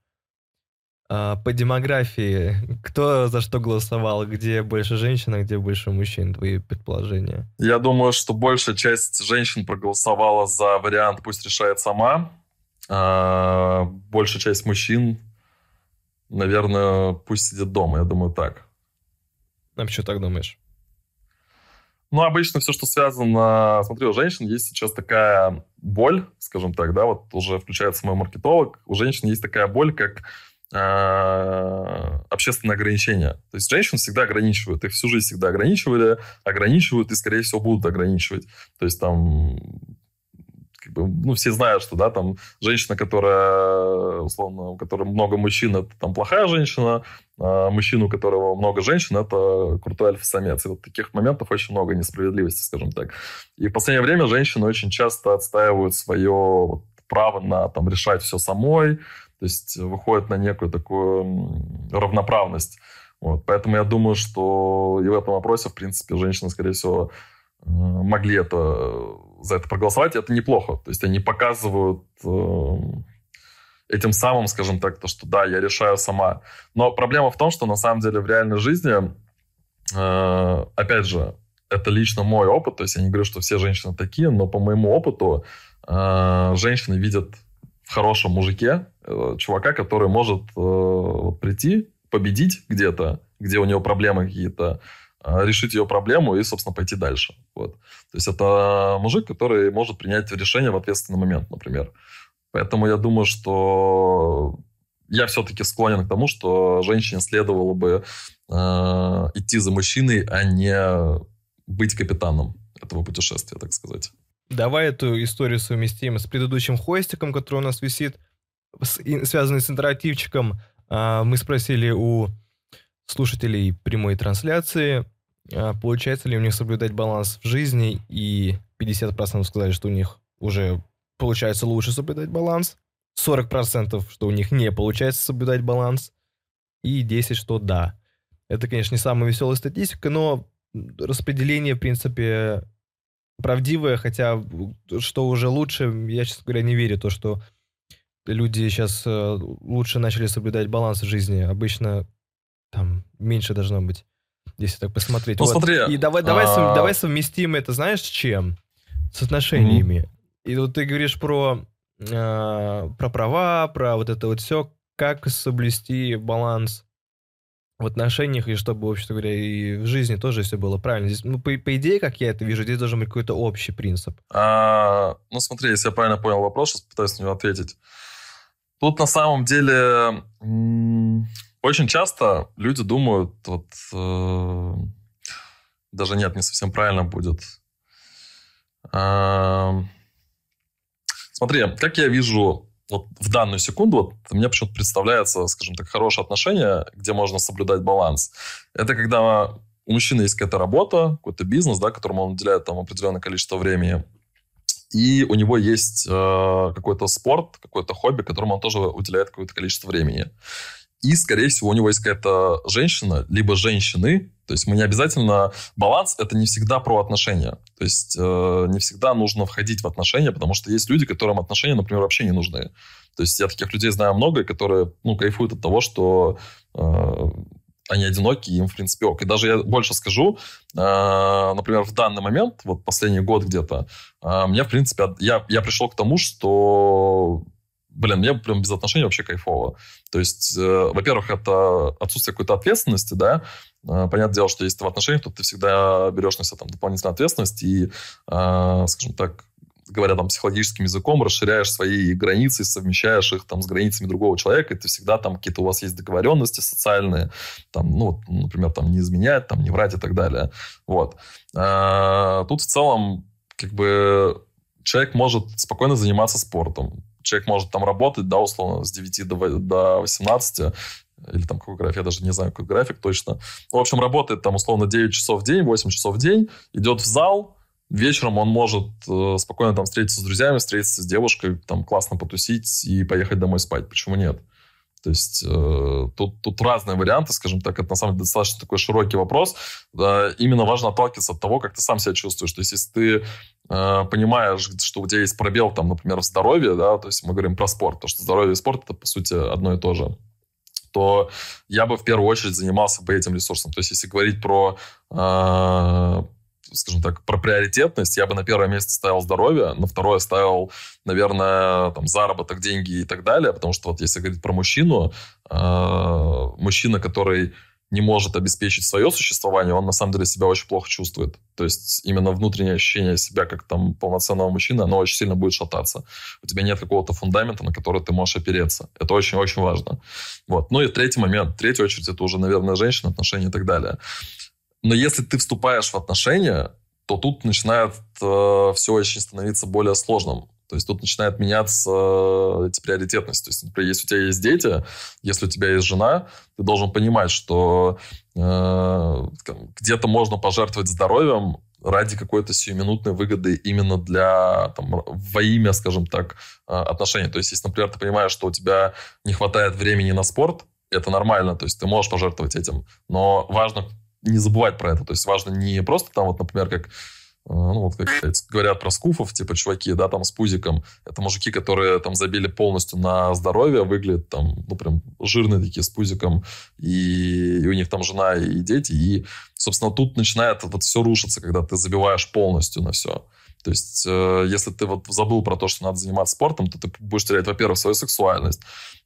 э, по демографии, кто за что голосовал, где больше женщин, а где больше мужчин, твои предположения? Я думаю, что большая часть женщин проголосовала за вариант «пусть решает сама», а, большая часть мужчин, наверное, пусть сидят дома, я думаю, так. А почему так думаешь? Ну, обычно все, что связано... Смотри, у женщин есть сейчас такая боль, скажем так, да, вот уже включается мой маркетолог, у женщин есть такая боль, как э, общественное ограничение. То есть женщин всегда ограничивают, их всю жизнь всегда ограничивали, ограничивают и, скорее всего, будут ограничивать. То есть там бы, ну, все знают, что, да, там, женщина, которая, условно, у которой много мужчин, это там плохая женщина, а мужчина, у которого много женщин, это крутой альфа-самец. И вот таких моментов очень много несправедливости, скажем так. И в последнее время женщины очень часто отстаивают свое вот, право на, там, решать все самой, то есть выходят на некую такую равноправность. Вот. Поэтому я думаю, что и в этом вопросе, в принципе, женщины, скорее всего, э, могли это за это проголосовать, это неплохо. То есть они показывают э, этим самым, скажем так, то, что да, я решаю сама. Но проблема в том, что на самом деле в реальной жизни, э, опять же, это лично мой опыт, то есть я не говорю, что все женщины такие, но по моему опыту э, женщины видят в хорошем мужике э, чувака, который может э, прийти, победить где-то, где у него проблемы какие-то, решить ее проблему и, собственно, пойти дальше. Вот. То есть это мужик, который может принять решение в ответственный момент, например. Поэтому я думаю, что я все-таки склонен к тому, что женщине следовало бы э, идти за мужчиной, а не быть капитаном этого путешествия, так сказать. Давай эту историю совместим с предыдущим хостиком, который у нас висит, с, и, связанный с интерактивчиком. Э, мы спросили у слушателей прямой трансляции, а, получается ли у них соблюдать баланс в жизни, и 50% сказали, что у них уже получается лучше соблюдать баланс, 40% что у них не получается соблюдать баланс, и 10% что да. Это, конечно, не самая веселая статистика, но распределение, в принципе, правдивое, хотя что уже лучше, я, честно говоря, не верю, то, что люди сейчас э, лучше начали соблюдать баланс в жизни. Обычно там меньше должно быть. Если так посмотреть. Ну, Вот. смотри, И давай, давай, а- давай совместим это, знаешь, с чем? С отношениями. И вот ты говоришь про, а, про права, про вот это вот все, как соблюсти баланс в отношениях, и чтобы, в общем говоря, и в жизни тоже все было правильно. Здесь, ну, по, по идее, как я это вижу, здесь должен быть какой-то общий принцип. А, ну, смотри, если я правильно понял вопрос, сейчас пытаюсь на него ответить. Тут на самом деле очень часто люди думают, вот э, даже нет, не совсем правильно будет. А, смотри, как я вижу вот в данную секунду, вот мне почему-то представляется, скажем так, хорошее отношение, где можно соблюдать баланс. Это когда у мужчины есть какая-то работа, какой-то бизнес, да, которому он уделяет там определенное количество времени, и у него есть э, какой-то спорт, какое-то хобби, которому он тоже уделяет какое-то количество времени. И, скорее всего, у него есть какая-то женщина, либо женщины. То есть мы не обязательно... Баланс — это не всегда про отношения. То есть э, не всегда нужно входить в отношения, потому что есть люди, которым отношения, например, вообще не нужны. То есть я таких людей знаю много, которые, ну, кайфуют от того, что э, они одиноки, им, в принципе, ок. И даже я больше скажу, э, например, в данный момент, вот последний год где-то, э, мне, в принципе, я, я пришел к тому, что, блин, мне прям без отношений вообще кайфово. То есть, э, во-первых, это отсутствие какой-то ответственности, да, Э, Понятное дело, что если ты в отношениях, то ты всегда берешь на себя там дополнительную ответственность и, э, скажем так, говоря там психологическим языком, расширяешь свои границы, совмещаешь их там с границами другого человека, и ты всегда там какие-то у вас есть договоренности социальные, там, ну, например, там не изменять, там не врать и так далее. Вот. А, Тут в целом как бы человек может спокойно заниматься спортом. Человек может там работать, да, условно, с 9 до, до 18, или там какой график, я даже не знаю, какой график точно. В общем, работает там условно 9 часов в день, 8 часов в день, идет в зал, вечером он может э, спокойно там встретиться с друзьями, встретиться с девушкой, там классно потусить и поехать домой спать. Почему нет? То есть э, тут, тут разные варианты, скажем так, это на самом деле достаточно такой широкий вопрос. Да, именно важно отталкиваться от того, как ты сам себя чувствуешь. То есть если ты э, понимаешь, что у тебя есть пробел, там, например, в здоровье, да, то есть мы говорим про спорт, то что здоровье и спорт это, по сути, одно и то же то я бы в первую очередь занимался бы этим ресурсом. То есть, если говорить про, э, скажем так, про приоритетность, я бы на первое место ставил здоровье, на второе ставил, наверное, там, заработок, деньги и так далее, потому что вот если говорить про мужчину, э, мужчина, который не может обеспечить свое существование, он на самом деле себя очень плохо чувствует. То есть именно внутреннее ощущение себя как там полноценного мужчины, оно очень сильно будет шататься. У тебя нет какого-то фундамента, на который ты можешь опереться. Это очень-очень важно. Вот. Ну и третий момент. Третью очередь это уже, наверное, женщина, отношения и так далее. Но если ты вступаешь в отношения, то тут начинает э, все очень становиться более сложным. То есть тут начинает меняться э, эти приоритетности. То есть, например, если у тебя есть дети, если у тебя есть жена, ты должен понимать, что э, где-то можно пожертвовать здоровьем ради какой-то сиюминутной выгоды именно для, там, во имя, скажем так, э, отношений. То есть, если, например, ты понимаешь, что у тебя не хватает времени на спорт, это нормально, то есть ты можешь пожертвовать этим, но важно не забывать про это. То есть важно не просто там, вот, например, как ну, вот как говорят про скуфов, типа чуваки, да, там с пузиком. Это мужики, которые там забили полностью на здоровье, выглядят там, ну, прям жирные такие с пузиком, и, и у них там жена и дети, и, собственно, тут начинает вот все рушиться, когда ты забиваешь полностью на все. То есть, э, если ты вот забыл про то, что надо заниматься спортом, то ты будешь терять, во-первых, свою сексуальность,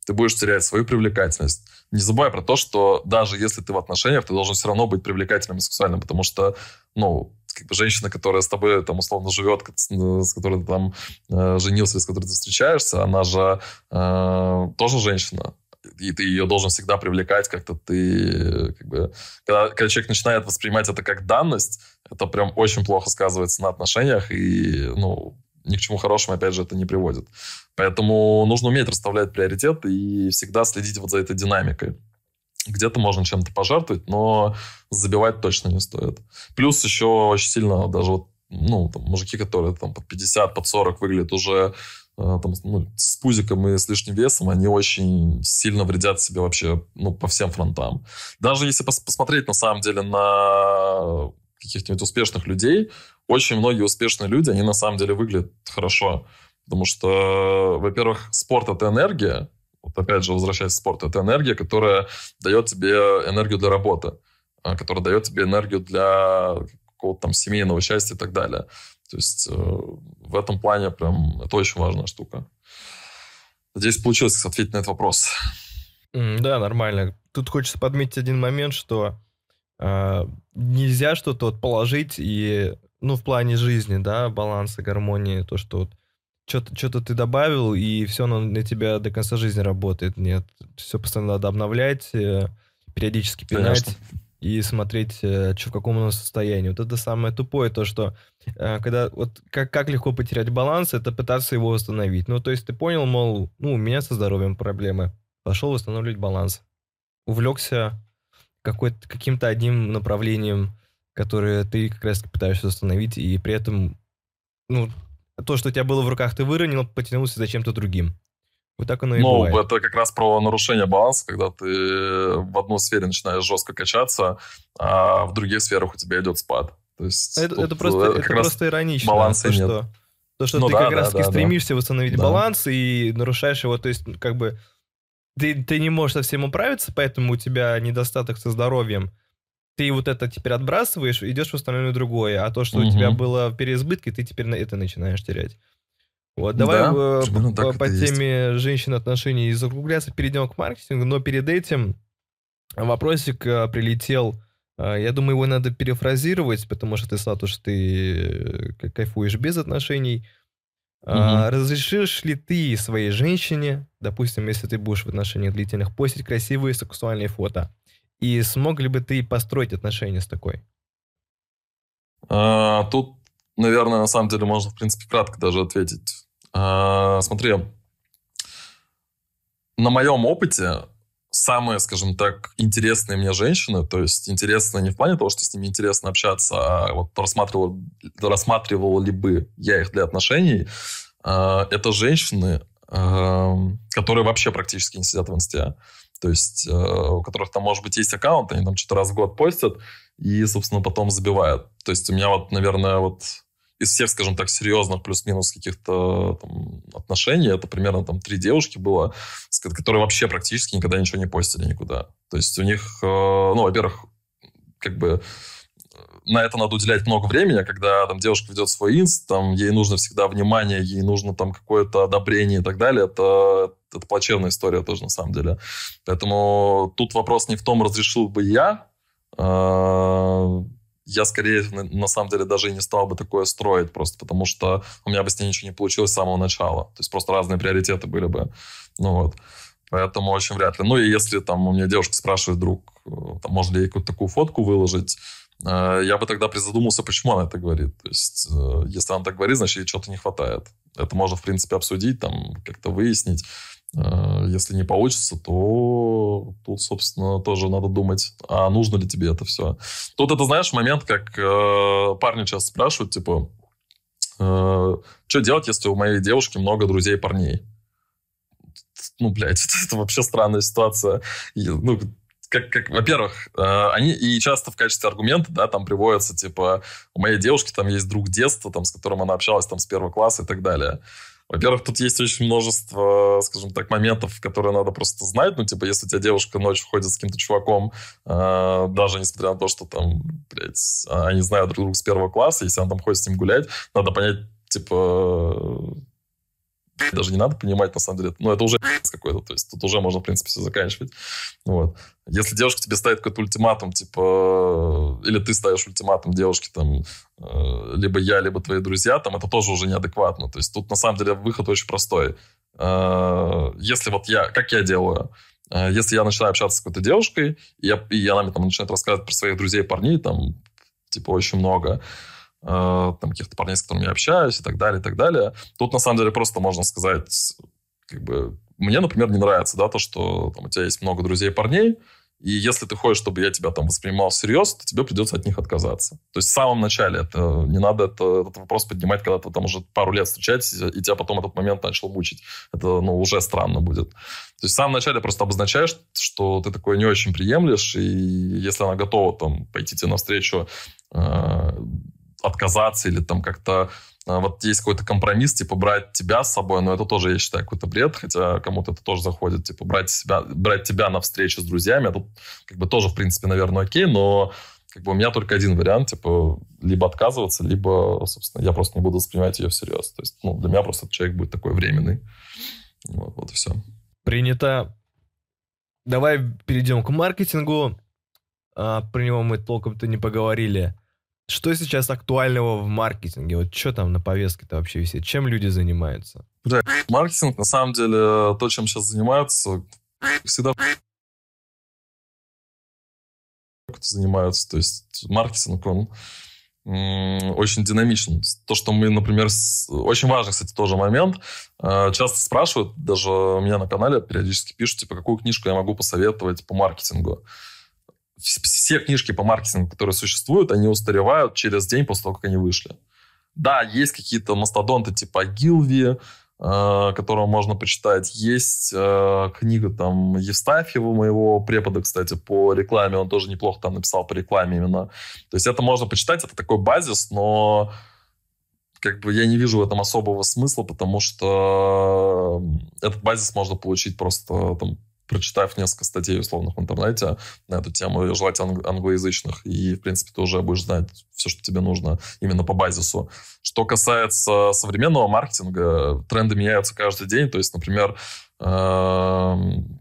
ты будешь терять свою привлекательность. Не забывай про то, что даже если ты в отношениях, ты должен все равно быть привлекательным и сексуальным, потому что, ну, как бы женщина, которая с тобой там условно живет, с которой ты там э, женился, с которой ты встречаешься, она же э, тоже женщина. И ты ее должен всегда привлекать как-то ты... Как бы, когда, когда человек начинает воспринимать это как данность, это прям очень плохо сказывается на отношениях, и, ну, ни к чему хорошему, опять же, это не приводит. Поэтому нужно уметь расставлять приоритеты и всегда следить вот за этой динамикой. Где-то можно чем-то пожертвовать, но забивать точно не стоит. Плюс еще очень сильно даже вот, ну, там, мужики, которые там под 50, под 40 выглядят уже там, ну, с пузиком и с лишним весом, они очень сильно вредят себе вообще ну, по всем фронтам. Даже если пос посмотреть на самом деле на каких-нибудь успешных людей, очень многие успешные люди, они на самом деле выглядят хорошо. Потому что, во-первых, спорт — это энергия. Вот опять же, возвращаясь к спорту, это энергия, которая дает тебе энергию для работы. а, который дает тебе энергию для какого-то там семейного счастья и так далее. То есть э, в этом плане прям это очень важная штука. Надеюсь, получилось ответить на этот вопрос. Да, нормально. Тут хочется подметить один момент, что э, нельзя что-то вот положить и, ну, в плане жизни, да, баланса, гармонии, то, что вот что-то что ты добавил, и все оно на тебя до конца жизни работает. Нет, все постоянно надо обновлять, э, периодически пинать Конечно. И смотреть, э, что в каком оно состоянии. Вот это самое тупое, то, что э, когда вот как, как легко потерять баланс, это пытаться его восстановить. Ну, то есть ты понял, мол, ну, у меня со здоровьем проблемы. Пошел восстанавливать баланс. Увлекся каким-то одним направлением, которое ты как раз пытаешься восстановить, и при этом, ну, то, что у тебя было в руках, ты выронил, потянулся за чем-то другим. Вот так оно и ну, бывает. это как раз про нарушение баланса, когда ты в одной сфере начинаешь жестко качаться, а в других сферах у тебя идет спад. То есть это, это просто, это это просто иронично. Баланса то, нет. Что, то, что ну, ты да, как да, раз таки да, стремишься да. восстановить да. баланс и нарушаешь его, то есть как бы ты, ты не можешь совсем управиться, поэтому у тебя недостаток со здоровьем ты вот это теперь отбрасываешь, идешь в остальное другое, а то, что угу. у тебя было в переизбытке, ты теперь на это начинаешь терять. Вот, давай да, в, по, по теме женщин отношений закругляться, перейдем к маркетингу, но перед этим вопросик а, прилетел, а, я думаю, его надо перефразировать, потому что ты, Сатуш, ты э, кайфуешь без отношений. Угу. А, разрешишь ли ты своей женщине, допустим, если ты будешь в отношениях длительных, постить красивые сексуальные фото? И смог ли бы ты построить отношения с такой? А, тут, наверное, на самом деле можно, в принципе, кратко даже ответить. А, смотри, на моем опыте самые, скажем так, интересные мне женщины, то есть интересные не в плане того, что с ними интересно общаться, а вот рассматривал, рассматривал ли бы я их для отношений, а, это женщины, а, которые вообще практически не сидят в инсте то есть у которых там, может быть, есть аккаунт, они там что-то раз в год постят и, собственно, потом забивают. То есть у меня вот, наверное, вот из всех, скажем так, серьезных плюс-минус каких-то там, отношений, это примерно там три девушки было, которые вообще практически никогда ничего не постили никуда. То есть у них, э, ну, во-первых, как бы на это надо уделять много времени, когда там девушка ведет свой инст, там ей нужно всегда внимание, ей нужно там какое-то одобрение и так далее, это, это плачевная история тоже на самом деле. Поэтому тут вопрос не в том, разрешил бы я, а, я скорее, на самом деле, даже и не стал бы такое строить, просто потому что у меня бы с ней ничего не получилось с самого начала. То есть просто разные приоритеты были бы. Ну вот. Поэтому очень вряд ли. Ну и если там у меня девушка спрашивает вдруг, э, там, можно ли ей какую-то такую фотку выложить, Э, я бы тогда призадумался, почему она это говорит. То есть, э, если она так говорит, значит, ей чего-то не хватает. Это можно, в принципе, обсудить, там, как-то выяснить. Э, если не получится, то тут, собственно, тоже надо думать, а нужно ли тебе это все. Тут это, знаешь, момент, как парни часто спрашивают, типа, что делать, если у моей девушки много друзей парней? Ну, блядь, это, это вообще странная ситуация. Ну, как, как во-первых, э, они и часто в качестве аргумента, да, там приводятся, типа, у моей девушки там есть друг детства, там, с которым она общалась там с первого класса и так далее. Во-первых, тут есть очень множество, скажем так, моментов, которые надо просто знать. Ну, типа, если у тебя девушка ночью ходит с каким-то чуваком, э, даже несмотря на то, что там, блядь, они знают друг друга с первого класса, если она там ходит с ним гулять, надо понять, типа, даже не надо понимать, на самом деле. Но это уже какой-то. То есть тут уже можно, в принципе, все заканчивать. Вот. Если девушка тебе ставит какой-то ультиматум, типа... Или ты ставишь ультиматум девушке, там, э, либо я, либо твои друзья, там, это тоже уже неадекватно. То есть тут, на самом деле, выход очень простой. Э, если вот я... Как я делаю? Э, если я начинаю общаться с какой-то девушкой, и, я, и она мне там начинает рассказывать про своих друзей парней, там, типа, очень много, там каких-то парней, с которыми я общаюсь и так далее, и так далее. Тут, на самом деле, просто можно сказать, как бы, мне, например, не нравится, да, то, что там, у тебя есть много друзей парней, и если ты хочешь, чтобы я тебя там воспринимал всерьез, то тебе придется от них отказаться. То есть в самом начале это не надо это, этот вопрос поднимать, когда ты там уже пару лет встречаетесь, и тебя потом этот момент начал мучить. Это ну, уже странно будет. То есть в самом начале просто обозначаешь, что ты такое не очень приемлешь, и если она готова там пойти тебе навстречу, э, отказаться или там как-то а, вот есть какой-то компромисс, типа брать тебя с собой, но это тоже, я считаю, какой-то бред, хотя кому-то это тоже заходит, типа брать, себя, брать тебя на встречу с друзьями, это как бы тоже, в принципе, наверное, окей, но как бы у меня только один вариант, типа, либо отказываться, либо, собственно, я просто не буду воспринимать ее всерьез. То есть, ну, для меня просто человек будет такой временный. Вот, вот и все. Принято. Давай перейдем к маркетингу. А, про него мы толком-то не поговорили. Что сейчас актуального в маркетинге? Вот что там на повестке-то вообще висит? Чем люди занимаются? Бля, маркетинг, на самом деле, то, чем сейчас занимаются, всегда занимаются. То есть маркетинг, он очень динамичен. То, что мы, например, с... очень важный, кстати, тоже момент. А, часто спрашивают, даже у меня на канале периодически пишут, типа, какую книжку я могу посоветовать по маркетингу все книжки по маркетингу, которые существуют, они устаревают через день после того, как они вышли. Да, есть какие-то мастодонты типа Гилви, э, которого можно почитать. Есть э, книга там Евстафьева, моего препода, кстати, по рекламе. Он тоже неплохо там написал по рекламе именно. То есть это можно почитать, это такой базис, но как бы я не вижу в этом особого смысла, потому что этот базис можно получить просто там, прочитав несколько статей условных в интернете на эту тему, желательно англоязычных, и, в принципе, ты уже будешь знать все, что тебе нужно именно по базису. Что касается современного маркетинга, тренды меняются каждый день. То есть, например, эм,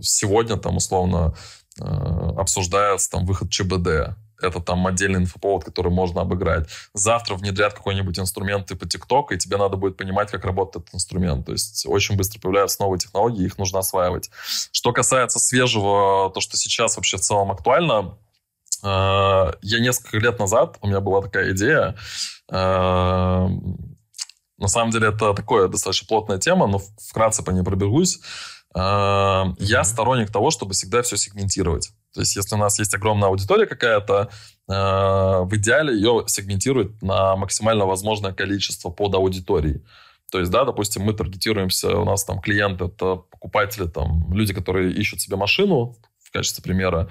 сегодня там условно э, обсуждается там выход ЧБД это там отдельный инфоповод, который можно обыграть. Завтра внедрят какой-нибудь инструмент типа TikTok, и тебе надо будет понимать, как работает этот инструмент. То есть очень быстро появляются новые технологии, их нужно осваивать. Что касается свежего, то, что сейчас вообще в целом актуально, э, я несколько лет назад, у меня была такая идея, э, на самом деле это такое достаточно плотная тема, но вкратце по ней пробегусь. Mm-hmm. Я сторонник того, чтобы всегда все сегментировать. То есть, если у нас есть огромная аудитория какая-то, э, в идеале ее сегментировать на максимально возможное количество под аудиторией. То есть, да, допустим, мы таргетируемся, у нас там клиенты, это покупатели, там, люди, которые ищут себе машину, качестве примера.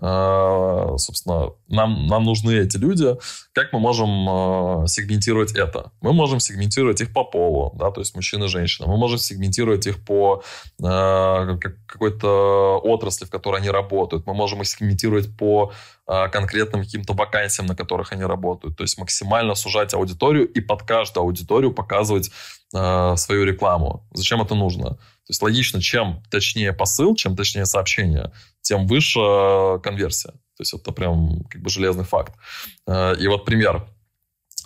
А, собственно, нам, нам нужны эти люди. Как мы можем а, сегментировать это? Мы можем сегментировать их по полу, да, то есть мужчина и женщина. Мы можем сегментировать их по а, какой-то отрасли, в которой они работают. Мы можем их сегментировать по конкретным каким-то вакансиям, на которых они работают. То есть максимально сужать аудиторию и под каждую аудиторию показывать свою рекламу. Зачем это нужно? То есть логично, чем точнее посыл, чем точнее сообщение, тем выше э, конверсия. То есть это прям как бы железный факт. Э, и вот пример.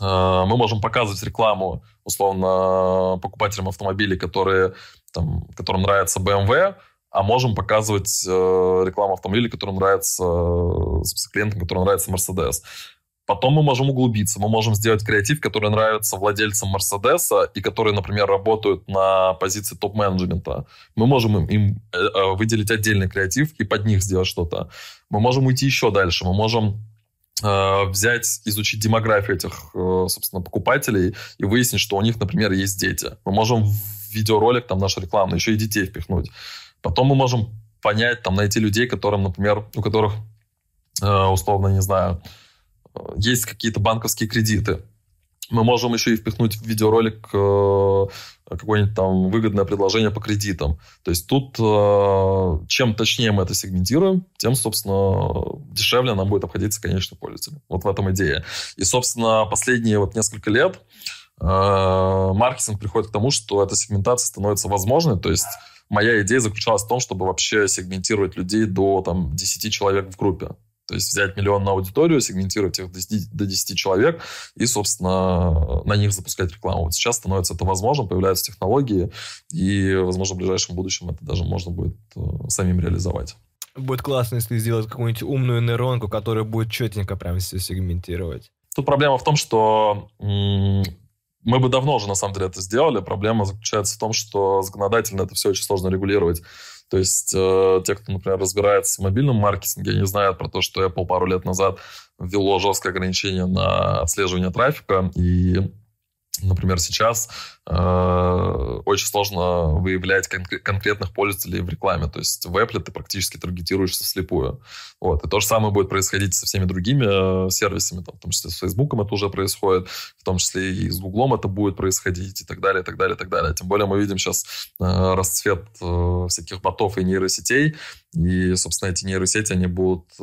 Э, мы можем показывать рекламу, условно, покупателям автомобилей, которые, там, которым нравится BMW, а можем показывать рекламу автомобилей, которым нравится, клиентам, которым нравится Mercedes. Потом мы можем углубиться, мы можем сделать креатив, который нравится владельцам Мерседеса и которые, например, работают на позиции топ-менеджмента. Мы можем им, им э, э, выделить отдельный креатив и под них сделать что-то. Мы можем уйти еще дальше, мы можем э, взять, изучить демографию этих, собственно, покупателей и выяснить, что у них, например, есть дети. Мы можем в видеоролик, там, нашу рекламу еще и детей впихнуть. Потом мы можем понять, там, найти людей, которым, например, у которых, условно, не знаю, есть какие-то банковские кредиты. Мы можем еще и впихнуть в видеоролик э, какое-нибудь там выгодное предложение по кредитам. То есть тут э, чем точнее мы это сегментируем, тем, собственно, дешевле нам будет обходиться конечный пользователь. Вот в этом идея. И, собственно, последние вот несколько лет э, маркетинг приходит к тому, что эта сегментация становится возможной. То есть моя идея заключалась в том, чтобы вообще сегментировать людей до там, 10 человек в группе. То есть взять миллионную аудиторию, сегментировать их до 10, человек и, собственно, на них запускать рекламу. Вот сейчас становится это возможно, появляются технологии, и, возможно, в ближайшем будущем это даже можно будет э, самим реализовать. Будет классно, если сделать какую-нибудь умную нейронку, которая будет четенько прям все сегментировать. Тут проблема в том, что мы бы давно уже, на самом деле, это сделали. Проблема заключается в том, что законодательно это все очень сложно регулировать. То есть э, те, кто, например, разбирается в мобильном маркетинге, они знают про то, что Apple пару лет назад ввело жесткое ограничение на отслеживание трафика, и Например, сейчас очень сложно выявлять кон- конкретных пользователей в рекламе. То есть в Apple ты практически таргетируешься вслепую. Вот. И то же самое будет происходить со всеми другими э, сервисами, там, в том числе с Facebook это уже происходит, в том числе и с Google это будет происходить, и так далее, и так далее, и так далее. Тем более мы видим сейчас э, расцвет э, всяких ботов и нейросетей, и, собственно, эти нейросети, они будут, э,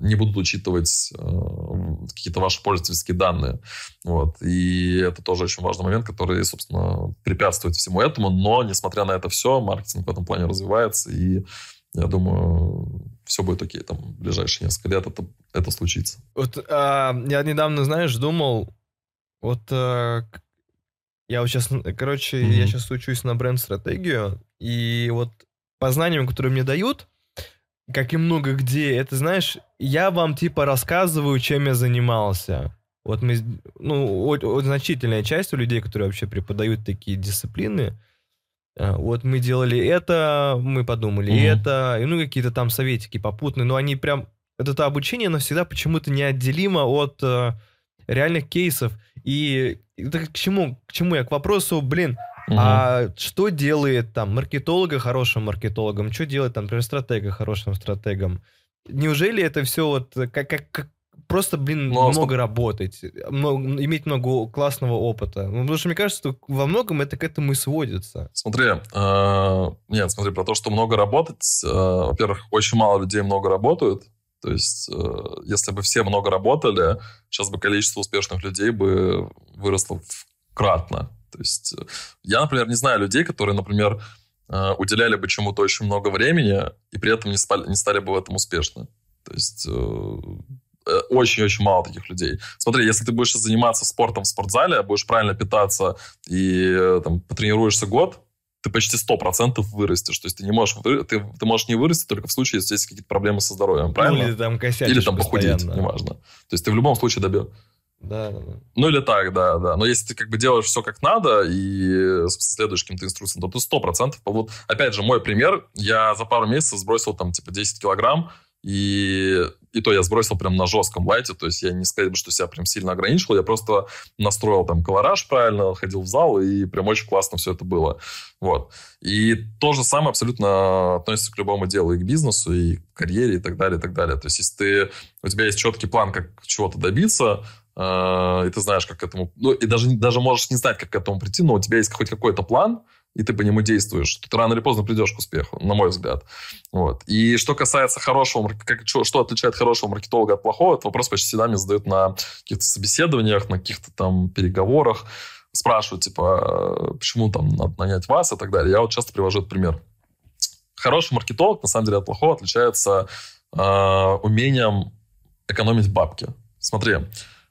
не будут учитывать э, какие-то ваши пользовательские данные. Вот. И это тоже очень важный момент, который, собственно, препятствует всему этому. Но, несмотря на это все, маркетинг в этом плане развивается. И я думаю, все будет окей. Там в ближайшие несколько лет это, это случится. Вот а, я недавно, знаешь, думал, вот а, я вот сейчас, короче, mm-hmm. я сейчас учусь на бренд-стратегию, и вот по знаниям, которые мне дают, как и много где, это, знаешь, я вам, типа, рассказываю, чем я занимался. Вот мы, ну, очень значительная часть у людей, которые вообще преподают такие дисциплины, а, вот мы делали это, мы подумали mm-hmm. это, и ну какие-то там советики попутные, но они прям, это обучение, оно всегда почему-то неотделимо от э, реальных кейсов. И это к чему, к чему я? К вопросу, блин, Угу. А что делает там маркетолога хорошим маркетологом? Что делает там, например, стратега хорошим стратегом? Неужели это все вот как, как, как просто, блин, Но, много работать, много, иметь много классного опыта? Ну, потому что мне кажется, что во многом это к этому и сводится. Смотри, э, нет, смотри, про то, что много работать, э, во-первых, очень мало людей много работают, то есть, э, если бы все много работали, сейчас бы количество успешных людей бы выросло кратно. То есть э, я, например, не знаю людей, которые, например, э, уделяли бы чему-то очень много времени и при этом не, спали, не стали бы в этом успешны. То есть э, очень-очень мало таких людей. Смотри, если ты будешь заниматься спортом в спортзале, будешь правильно питаться и там, потренируешься год, ты почти 100% вырастешь. То есть ты не можешь, ты, ты можешь не вырасти только в случае, если есть какие-то проблемы со здоровьем, правильно? Ну, или там Или там похудеть, неважно. То есть ты в любом случае добьешь. Да, да, да. Ну или так, да, да. Но если ты как бы делаешь все как надо и следуешь каким-то инструкциям, то ты сто процентов... Вот, опять же, мой пример. Я за пару месяцев сбросил там типа 10 килограмм, и, и то я сбросил прям на жестком лайте, то есть я не сказать, что себя прям сильно ограничил, я просто настроил там колораж правильно, ходил в зал, и прям очень классно все это было. Вот. И то же самое абсолютно относится к любому делу, и к бизнесу, и к карьере, и так далее, и так далее. То есть если ты, у тебя есть четкий план, как чего-то добиться, э, и ты знаешь, как к этому... Ну, и даже, даже можешь не знать, как к этому прийти, но у тебя есть хоть какой-то план, и ты по нему действуешь, ты рано или поздно придешь к успеху, на мой взгляд. Вот. И что касается хорошего, как, что, что отличает хорошего маркетолога от плохого, этот вопрос почти всегда мне задают на каких-то собеседованиях, на каких-то там переговорах. Спрашивают, типа, почему там надо нанять вас и так далее. Я вот часто привожу этот пример. Хороший маркетолог, на самом деле, от плохого отличается э, умением экономить бабки. Смотри,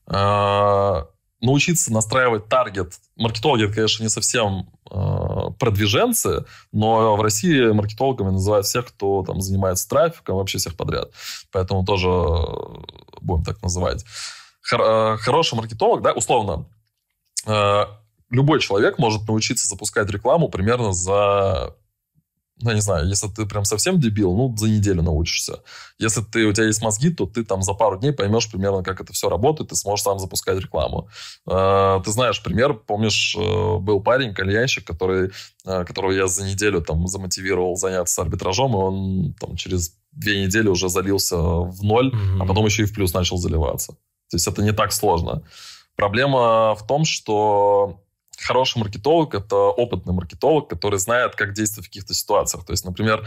э, научиться настраивать таргет. Маркетологи, это, конечно, не совсем продвиженцы, но в России маркетологами называют всех, кто там занимается трафиком, вообще всех подряд. Поэтому тоже э, будем так называть. Хор, э, хороший маркетолог, да, условно, э, любой человек может научиться запускать рекламу примерно за ну, я не знаю, если ты прям совсем дебил, ну, за неделю научишься. Если ты, у тебя есть мозги, то ты там за пару дней поймешь примерно, как это все работает, ты сможешь сам запускать рекламу. Э, ты знаешь пример, помнишь, э, был парень, кальянщик, который, э, которого я за неделю там замотивировал заняться арбитражом, и он там через две недели уже залился в ноль, mm-hmm. а потом еще и в плюс начал заливаться. То есть это не так сложно. Проблема в том, что хороший маркетолог — это опытный маркетолог, который знает, как действовать в каких-то ситуациях. То есть, например,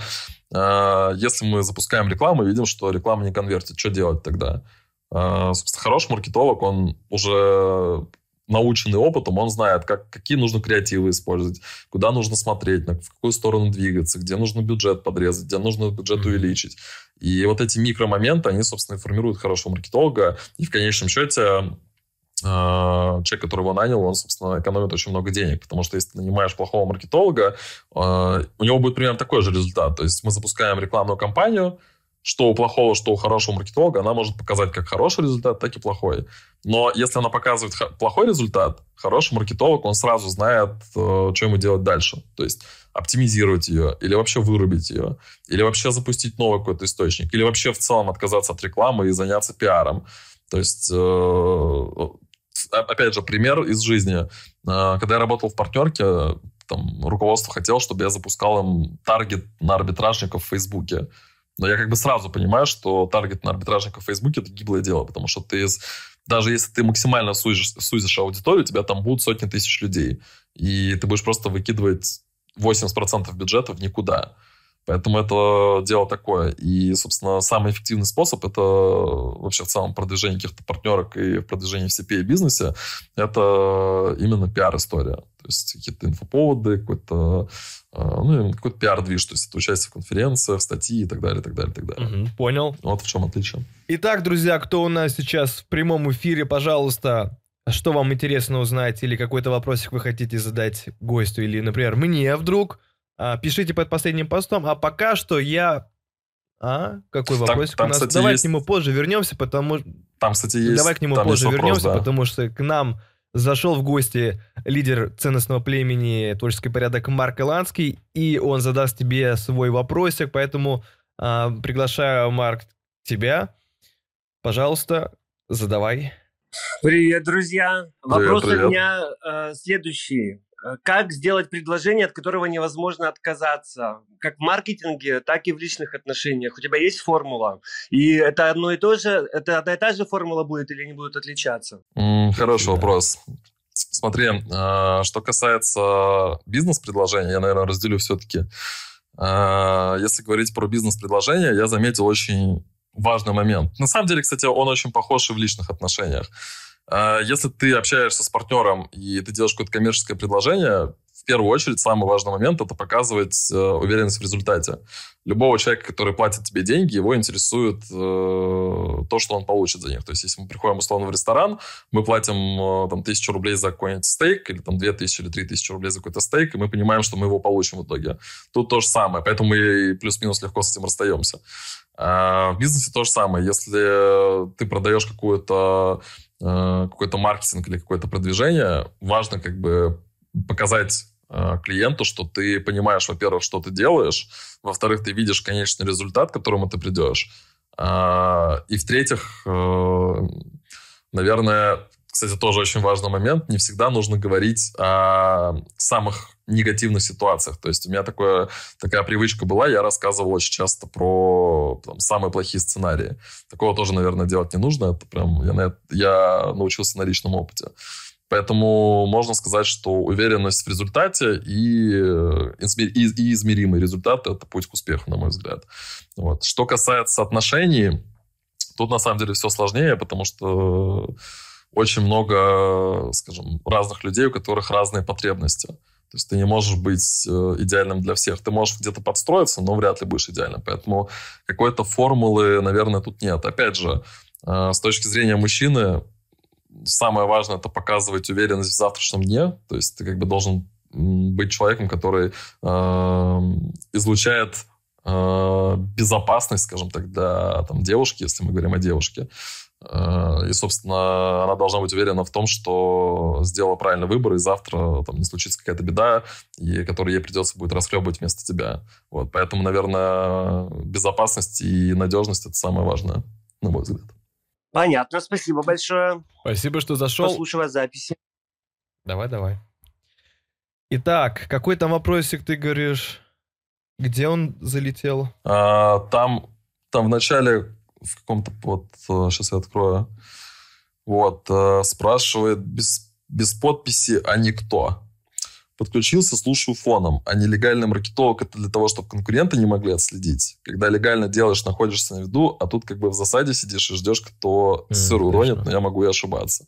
э, если мы запускаем рекламу и видим, что реклама не конвертит, что делать тогда? Э, собственно, хороший маркетолог, он уже наученный опытом, он знает, как, какие нужно креативы использовать, куда нужно смотреть, на, в какую сторону двигаться, где нужно бюджет подрезать, где нужно бюджет увеличить. И вот эти микромоменты, они, собственно, формируют хорошего маркетолога. И в конечном счете человек, который его нанял, он, собственно, экономит очень много денег, потому что если ты нанимаешь плохого маркетолога, а, у него будет примерно такой же результат. То есть мы запускаем рекламную кампанию, что у плохого, что у хорошего маркетолога, она может показать как хороший результат, так и плохой. Но если она показывает плохой результат, хороший маркетолог, он сразу знает, э, что ему делать дальше. То есть оптимизировать ее, или вообще вырубить ее, или вообще запустить новый какой-то источник, или вообще в целом отказаться от рекламы и заняться пиаром. То есть э, опять же, пример из жизни. А, когда я работал в партнерке, там, руководство хотело, чтобы я запускал им таргет на арбитражников в Фейсбуке. Но я как бы сразу понимаю, что таргет на арбитражников в Фейсбуке – это гиблое дело, потому что ты из даже если ты максимально сузишь, сузишь аудиторию, у тебя там будут сотни тысяч людей. И ты будешь просто выкидывать 80% бюджета в никуда. Поэтому это дело такое. И, собственно, самый эффективный способ это вообще в целом продвижение каких-то партнерок и продвижение в CPA бизнесе это именно пиар-история. То есть какие-то инфоповоды, какой-то а, ну, какой-то пиар-движ, то есть это участие в конференциях, статьи и так далее, и так далее, и так далее. Угу, понял. Вот в чем отличие. Итак, друзья, кто у нас сейчас в прямом эфире, пожалуйста, что вам интересно узнать или какой-то вопросик вы хотите задать гостю или, например, мне вдруг, а, пишите под последним постом. А пока что я... А? Какой вопрос у нас? Кстати, Давай есть... к нему позже вернемся, потому... Там, кстати, есть... Давай к нему там позже вопрос, вернемся, да. потому что к нам зашел в гости лидер ценностного племени «Творческий порядок» Марк Иланский, и он задаст тебе свой вопросик, поэтому а, приглашаю, Марк, тебя. Пожалуйста, задавай. Привет, друзья. Привет, Вопрос привет. у меня э, следующий. Э, Как сделать предложение, от которого невозможно отказаться? Как в маркетинге, так и в личных отношениях. У тебя есть формула? И это одно и то же, это одна и та же формула будет или они будут отличаться? М, Хороший всегда. вопрос. Смотри, а, что касается бизнес-предложения, я, наверное, разделю все-таки. Если говорить про бизнес-предложение, я заметил очень важный момент. На самом деле, кстати, он очень похож и в личных отношениях. А, Если ты общаешься с партнером и ты делаешь какое-то коммерческое предложение, в первую очередь самый важный момент это показывать э, уверенность в результате. Любого человека, который платит тебе деньги, его интересует э, то, что он получит за них. То есть, если мы приходим условно в ресторан, мы платим э, там тысячу рублей за какой-нибудь стейк, или там две тысячи или три тысячи рублей за какой-то стейк, и мы понимаем, что мы его получим в итоге. Тут то же самое, поэтому мы плюс-минус легко с этим расстаемся. А в бизнесе то же самое. Если ты продаешь какую-то какой-то маркетинг или какое-то продвижение, важно как бы показать э, клиенту, что ты понимаешь, во-первых, что ты делаешь, во-вторых, ты видишь конечный результат, к которому ты придешь, А, и в-третьих, э, наверное, кстати, тоже очень важный момент, не всегда нужно говорить о самых негативных ситуациях. То есть у меня такое, такая привычка была, я рассказывал очень часто про там, самые плохие сценарии. Такого тоже, наверное, делать не нужно. Это прям я, на я научился на личном опыте. Поэтому можно сказать, что уверенность в результате и, и, и измеримый результат – это путь к успеху, на мой взгляд. Вот. Что касается отношений, тут на самом деле все сложнее, потому что очень много, скажем, разных людей, у которых разные потребности. То есть ты не можешь быть э, идеальным для всех. Ты можешь где-то подстроиться, но вряд ли будешь идеальным. Поэтому какой-то формулы, наверное, тут нет. Опять же, э, с точки зрения мужчины, самое важное это показывать уверенность в завтрашнем дне. То есть ты как бы должен быть человеком, который э, излучает э, безопасность, скажем так, для там, девушки, если мы говорим о девушке. Э, И, собственно, она должна быть уверена в том, что сделала правильный выбор, и завтра там не случится какая-то беда, и которую ей придется будет расхлебывать вместо тебя. Вот. Поэтому, наверное, безопасность и надежность – это самое важное, на мой взгляд. Понятно, спасибо большое. Спасибо, что зашел. Послушаю вас записи. Давай, давай. Итак, какой там вопросик ты говоришь? Где он залетел? А, там, там в начале, в каком-то, вот, сейчас я открою, вот, э, спрашивает без, без подписи, а никто. Подключился, слушаю фоном. А нелегальный маркетолог это для того, чтобы конкуренты не могли отследить. Когда легально делаешь, находишься на виду, а тут как бы в засаде сидишь и ждешь, кто сыр уронит, но я могу и ошибаться.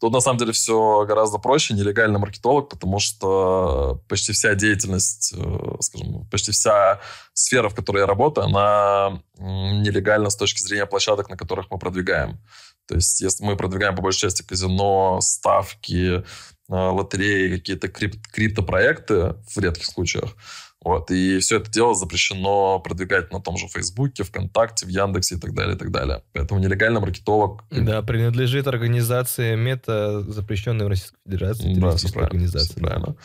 Тут на самом деле все гораздо проще, нелегальный маркетолог, потому что почти вся деятельность, э, скажем, почти вся сфера, в которой я работаю, она нелегальна с точки зрения площадок, на которых мы продвигаем. То есть, если мы продвигаем по большей части казино, ставки, э, лотереи, какие-то крип- криптопроекты в редких случаях, вот, и все это дело запрещено продвигать на том же Фейсбуке, ВКонтакте, в Яндексе и так далее, и так далее. Поэтому нелегальный маркетолог... Да, принадлежит организации Мета, запрещенной в Российской Федерации. Да, все правильно. организации. всё правильно.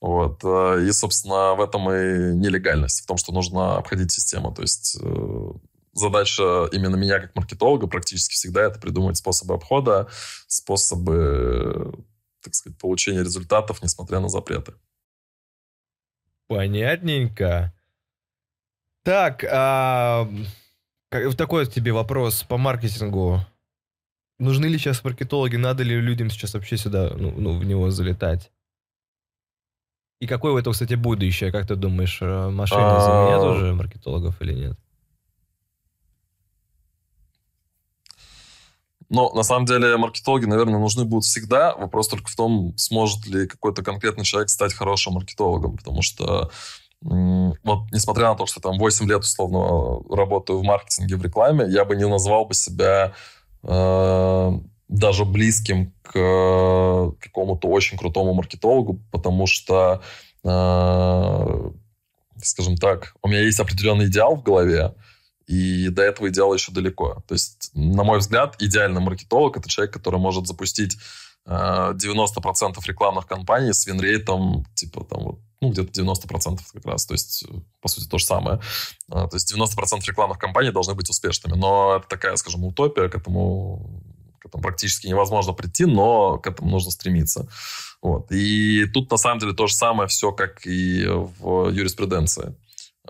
Вот. э, И, собственно, в этом и нелегальность, в том, что нужно обходить систему. То есть э, задача именно меня как маркетолога практически всегда это придумать способы обхода, способы, так сказать, получения результатов, несмотря на запреты. Понятненько. Так, а, такой тебе вопрос по маркетингу. Нужны ли сейчас маркетологи, надо ли людям сейчас вообще сюда, ну, ну в него залетать? И какое у этого, кстати, будущее? Как ты думаешь, э, машины заменят а. уже маркетологов или нет? Но на самом деле маркетологи, наверное, нужны будут всегда. Вопрос только в том, сможет ли какой-то конкретный человек стать хорошим маркетологом. Потому что вот несмотря на то, что там 8 лет условно работаю в маркетинге, в рекламе, я бы не назвал бы себя э, даже близким к э, какому-то очень крутому маркетологу, потому что, э, скажем так, у меня есть определенный идеал в голове, и до этого идеала еще далеко. То есть, на мой взгляд, идеальный маркетолог – это человек, который может запустить 90% э, рекламных кампаний с винрейтом, типа, там, вот, ну, где-то 90% как раз, то есть, по сути, то же самое. То есть 90% рекламных кампаний должны быть успешными, но это такая, скажем, утопия, к этому к этому практически невозможно прийти, но к этому нужно стремиться. Вот. И тут, на самом деле, то же самое все, как и в юриспруденции.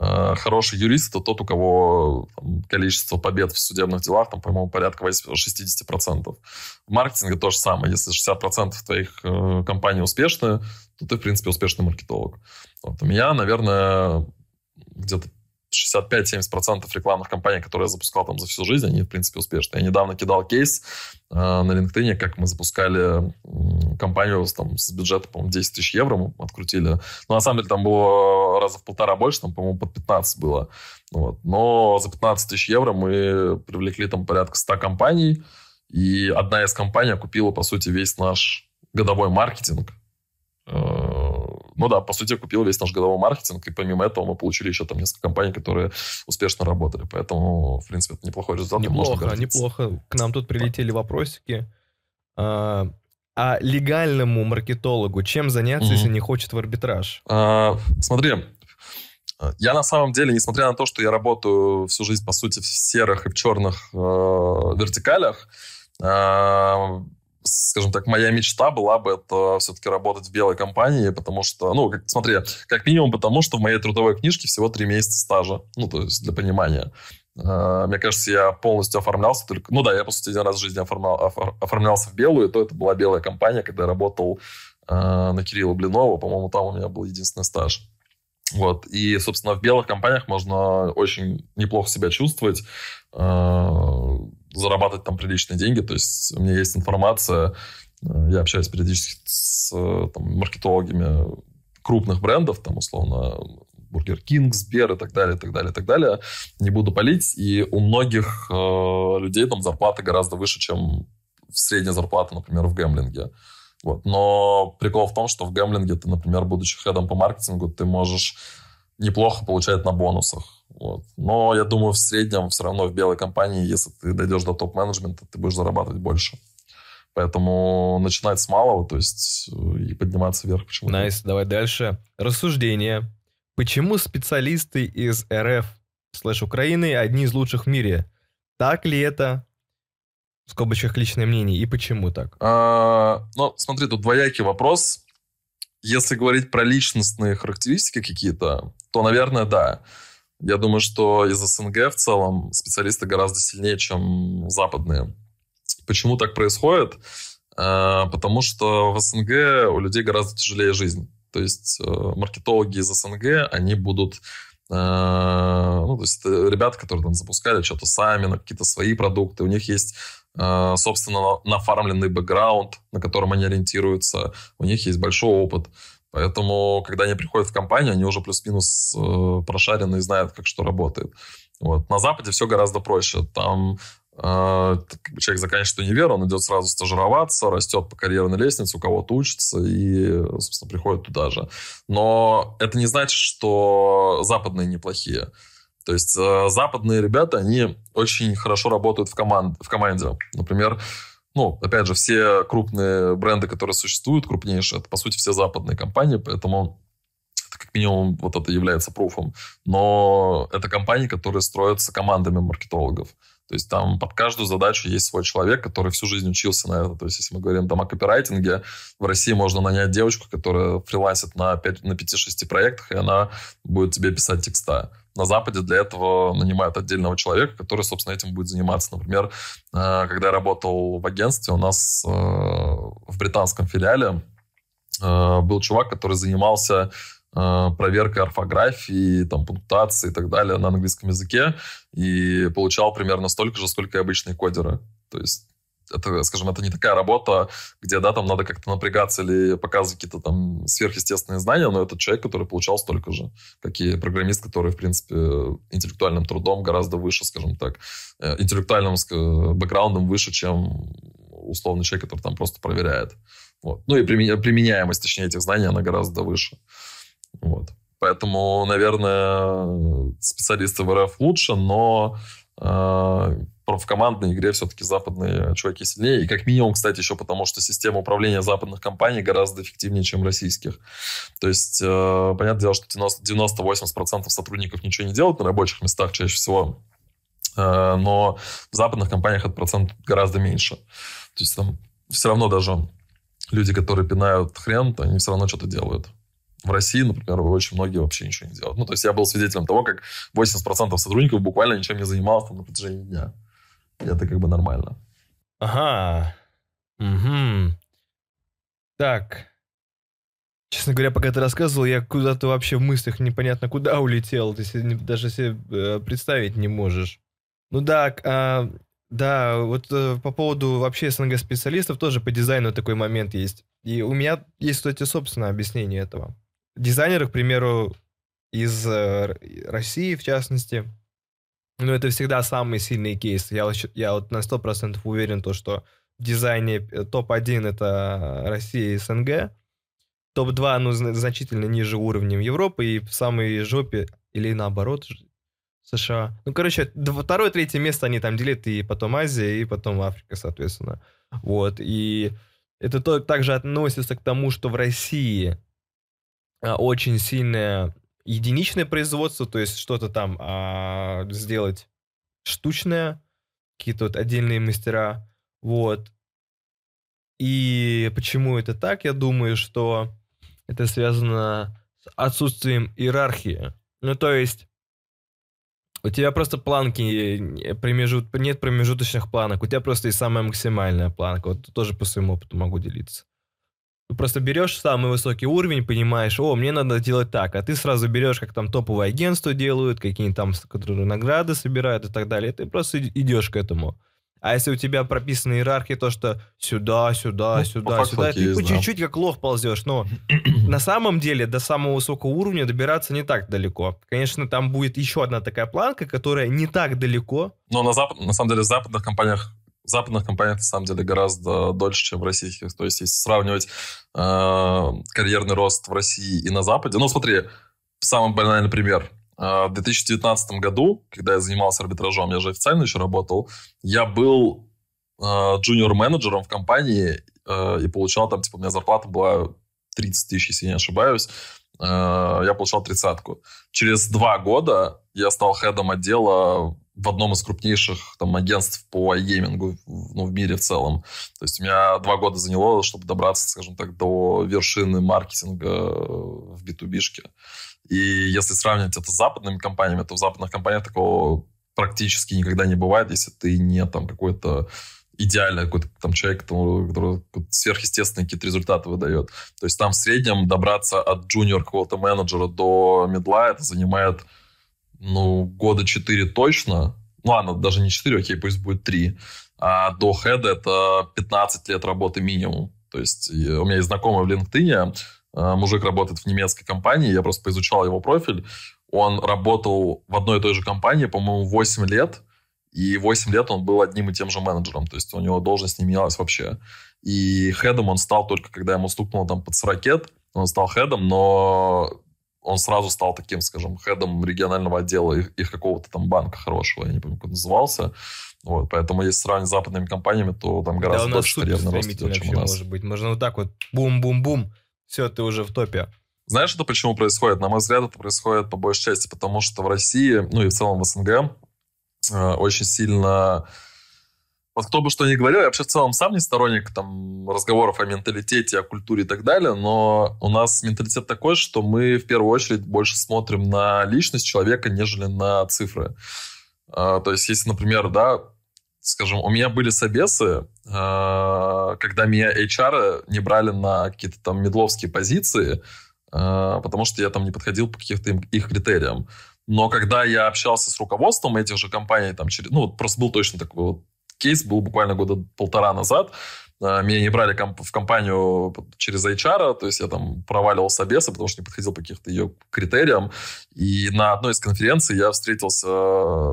А, хороший юрист – это тот, у кого там, количество побед в судебных делах, там, по-моему, порядка 60%. В маркетинге то же самое. Если 60% твоих э, компаний успешны, то ты, в принципе, успешный маркетолог. Вот. У меня, наверное, где-то 65-70% рекламных кампаний, которые я запускал там за всю жизнь, они, в принципе, успешны. Я недавно кидал кейс э, на LinkedIn, как мы запускали э, компанию там, с бюджетом, по-моему, 10 тысяч евро мы открутили. Но на самом деле там было раза в полтора больше, там, по-моему, под 15 было. Вот. Но за 15 тысяч евро мы привлекли там порядка 100 компаний, и одна из компаний купила, по сути, весь наш годовой маркетинг. Э, ну да, по сути, купил весь наш годовой маркетинг, и помимо этого мы получили еще там несколько компаний, которые успешно работали. Поэтому, в принципе, это неплохой результат. Неплохо, неплохо. К нам тут прилетели вопросики. А, а легальному маркетологу чем заняться, mm-hmm. если не хочет в арбитраж? А, смотри, я на самом деле, несмотря на то, что я работаю всю жизнь, по сути, в серых и в черных э, вертикалях, э, скажем так, моя мечта была бы это все-таки работать в белой компании, потому что, ну, как, смотри, как минимум потому, что в моей трудовой книжке всего три месяца стажа, ну, то есть для понимания. Uh, мне кажется, я полностью оформлялся только... Ну да, я, по сути, один раз в жизни оформлял, офор, оформлялся в белую, то это была белая компания, когда я работал uh, на Кирилла Блинова, по-моему, там у меня был единственный стаж. Вот. И, собственно, в белых компаниях можно очень неплохо себя чувствовать, э, зарабатывать там приличные деньги. То есть у меня есть информация, э, я общаюсь периодически с там, маркетологами крупных брендов, там, условно, Burger King, Сбер и так далее, и так далее, и так далее. Не буду палить. И у многих э, людей там зарплата гораздо выше, чем средняя зарплата, например, в гэмблинге. Вот. Но прикол в том, что в гэмблинге ты, например, будучи хедом по маркетингу, ты можешь неплохо получать на бонусах. Вот. Но я думаю, в среднем все равно в белой компании, если ты дойдешь до топ-менеджмента, ты будешь зарабатывать больше. Поэтому начинать с малого, то есть э, и подниматься вверх. Почему? Nice, nice. давай дальше. Рассуждение. Почему специалисты из РФ слэш Украины одни из лучших в мире? Так ли это? в скобочках личное мнение, и почему так? А, ну, смотри, тут двоякий вопрос. Если говорить про личностные характеристики какие-то, то, наверное, да. Я думаю, что из СНГ в целом специалисты гораздо сильнее, чем западные. Почему так происходит? А, потому что в СНГ у людей гораздо тяжелее жизнь. То есть э, маркетологи из СНГ, они будут э, ну, то есть это ребята, которые там запускали что-то сами, на какие-то свои продукты, у них есть Э, собственно, нафармленный бэкграунд, на котором они ориентируются, у них есть большой опыт. Поэтому, когда они приходят в компанию, они уже плюс-минус э, прошарены и знают, как что работает. Вот. На Западе все гораздо проще. Там э, человек заканчивает универ, он идет сразу стажироваться, растет по карьерной лестнице, у кого-то учится и, собственно, приходит туда же. Но это не значит, что западные неплохие. То есть э, западные ребята, они очень хорошо работают в, команд, в команде. Например, ну, опять же, все крупные бренды, которые существуют, крупнейшие, это, по сути, все западные компании, поэтому Это как минимум вот это является пруфом. Но это компании, которые строятся командами маркетологов. То есть там под каждую задачу есть свой человек, который всю жизнь учился на это. То есть если мы говорим там о копирайтинге, в России можно нанять девочку, которая фрилансит на, 5, на 5-6 проектах, и она будет тебе писать текста. На Западе для этого нанимают отдельного человека, который, собственно, этим будет заниматься. Например, э, когда я работал в агентстве, у нас э, в британском филиале э, был чувак, который занимался проверкой орфографии, там, пунктуации и так далее на английском языке и получал примерно столько же, сколько и обычные кодеры. То есть это, скажем, это не такая работа, где, да, там надо как-то напрягаться или показывать какие-то там сверхъестественные знания, но это человек, который получал столько же, как и программист, который, в принципе, интеллектуальным трудом гораздо выше, скажем так, э, интеллектуальным бэкграундом выше, чем условный человек, который там просто проверяет. Вот. Ну и применяемость, точнее, этих знаний, она гораздо выше. Вот. Поэтому, наверное, специалисты в РФ лучше, но э, в командной игре все-таки западные чуваки сильнее. И как минимум, кстати, еще потому, что система управления западных компаний гораздо эффективнее, чем российских. То есть, э, понятное дело, что 90-80% сотрудников ничего не делают на рабочих местах чаще всего. Э, но в западных компаниях этот процент гораздо меньше. То есть там все равно даже люди, которые пинают хрен, они все равно что-то делают в России, например, очень многие вообще ничего не делают. Ну, то есть я был свидетелем того, как 80% сотрудников буквально ничем не занимался на протяжении дня. И это как бы нормально. Ага. Угу. Так. Честно говоря, пока ты рассказывал, я куда-то вообще в мыслях непонятно куда улетел. Ты себе, даже себе э, представить не можешь. Ну да, а, да, вот э, по поводу вообще СНГ-специалистов тоже по дизайну такой момент есть. И у меня есть, кстати, собственное объяснение этого дизайнеры, к примеру, из э, России, в частности, ну, это всегда самый сильный кейс. Я, я вот на 100% уверен, то, что в дизайне э, топ-1 это Россия и СНГ, топ-2, ну, значительно ниже уровнем Европы, и в самой жопе, или наоборот, США. Ну, короче, второе, третье место они там делят, и потом Азия, и потом Африка, соответственно. Вот, и это то, также относится к тому, что в России а, очень сильное единичное производство, то есть что-то там а, сделать штучное, какие-то вот отдельные мастера, вот. И почему это так? Я думаю, что это связано с отсутствием иерархии. Ну, то есть у тебя просто планки, промежут, нет промежуточных планок, у тебя просто есть самая максимальная планка. Вот тоже по своему опыту могу делиться просто берешь самый высокий уровень, понимаешь, о, мне надо делать так, а ты сразу берешь, как там топовые агентства делают, какие-нибудь там, которые награды собирают и так далее, ты просто идешь к этому. А если у тебя прописана иерархия, то что сюда, сюда, ну, сюда, сюда, ты по чуть-чуть как лох ползешь. Но на самом деле до самого высокого уровня добираться не так далеко. Конечно, там будет еще одна такая планка, которая не так далеко. Но на, запад, на самом деле в западных компаниях западных компаниях на самом деле гораздо дольше, чем в российских. То есть, если сравнивать э, карьерный рост в России и на Западе, ну смотри, самый банальный пример. Э, в 2019 году, когда я занимался арбитражом, я же официально еще работал, я был э, джуниор-менеджером в компании э, и получал там, типа, у меня зарплата была 30 тысяч, если я не ошибаюсь. Э, я получал тридцатку. Через два года я стал хедом отдела в одном из крупнейших там, агентств по iGaming ну, в мире в целом. То есть у меня два года заняло, чтобы добраться, скажем так, до вершины маркетинга в B2B-шке. И если сравнивать это с западными компаниями, то в западных компаниях такого практически никогда не бывает, если ты не там какой-то идеальный какой-то там человек, который сверхъестественные какие-то результаты выдает. То есть там в среднем добраться от джуниор какого-то менеджера до медла это занимает ну, года 4 точно. Ну, ладно, даже не 4, окей, пусть будет 3. А до хеда это 15 лет работы минимум. То есть у меня есть знакомый в LinkedIn, а, мужик работает в немецкой компании, я просто поизучал его профиль. Он работал в одной и той же компании, по-моему, 8 лет, и 8 лет он был одним и тем же менеджером, то есть у него должность не менялась вообще. И хедом он стал только, когда ему стукнуло там под 40 он стал хедом, но он сразу стал таким, скажем, хедом регионального отдела их, их какого-то там банка хорошего, я не помню, как он назывался. Вот, поэтому если сравнивать с западными компаниями, то там гораздо да, больше карьерный рост идет, чем у нас. может быть. Можно вот так вот бум-бум-бум, все, ты уже в топе. Знаешь, это почему происходит? На мой взгляд, это происходит по большей части, потому что в России, ну и в целом в СНГ, э, очень сильно... Вот кто бы что ни говорил, я вообще в целом сам не сторонник там разговоров о менталитете, о культуре и так далее, но у нас менталитет такой, что мы в первую очередь больше смотрим на личность человека, нежели на цифры. Э, то есть, если, например, да, скажем, у меня были собесы, э, когда меня HR не брали на какие-то там медловские позиции, а, потому что я там не подходил по каким-то их критериям. Но когда я общался с руководством этих же компаний, там, через, ну, просто был точно такой вот кейс, был буквально года полтора назад, а, меня не брали в компанию через HR, то есть я там проваливал собесы, потому что не подходил по каким-то ее критериям. И на одной из конференций я встретился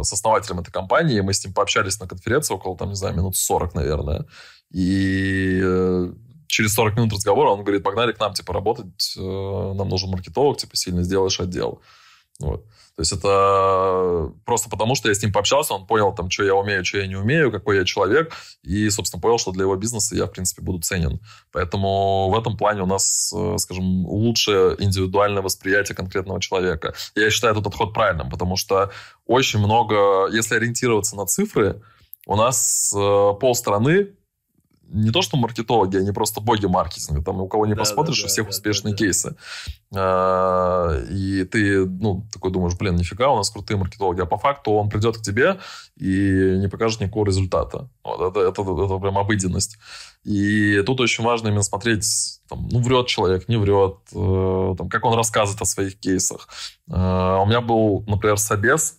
с основателем этой компании, мы с ним пообщались на конференции около, там, не знаю, минут 40, наверное. И э, через 40 минут разговора он говорит, погнали к нам, типа, работать, э, нам нужен маркетолог, типа, сильно сделаешь отдел. Вот. То есть это просто потому, что я с ним пообщался, он понял, там, что я умею, что я не умею, какой я человек, и, собственно, понял, что для его бизнеса я, в принципе, буду ценен. Поэтому в этом плане у нас, э, скажем, лучшее индивидуальное восприятие конкретного человека. Я считаю этот подход правильным, потому что очень много, если ориентироваться на цифры, у нас э, полстраны не то, что маркетологи, они просто боги маркетинга. Там у кого не да, посмотришь, да, у всех да, успешные да, кейсы. А, и ты, ну, такой думаешь, блин, нифига, у нас крутые маркетологи. А по факту он придет к тебе и не покажет никакого результата. Вот, это, это, это прям обыденность. И тут очень важно именно смотреть, там, ну, врет человек, не врет, э, там, как он рассказывает о своих кейсах. Э, у меня был, например, собес,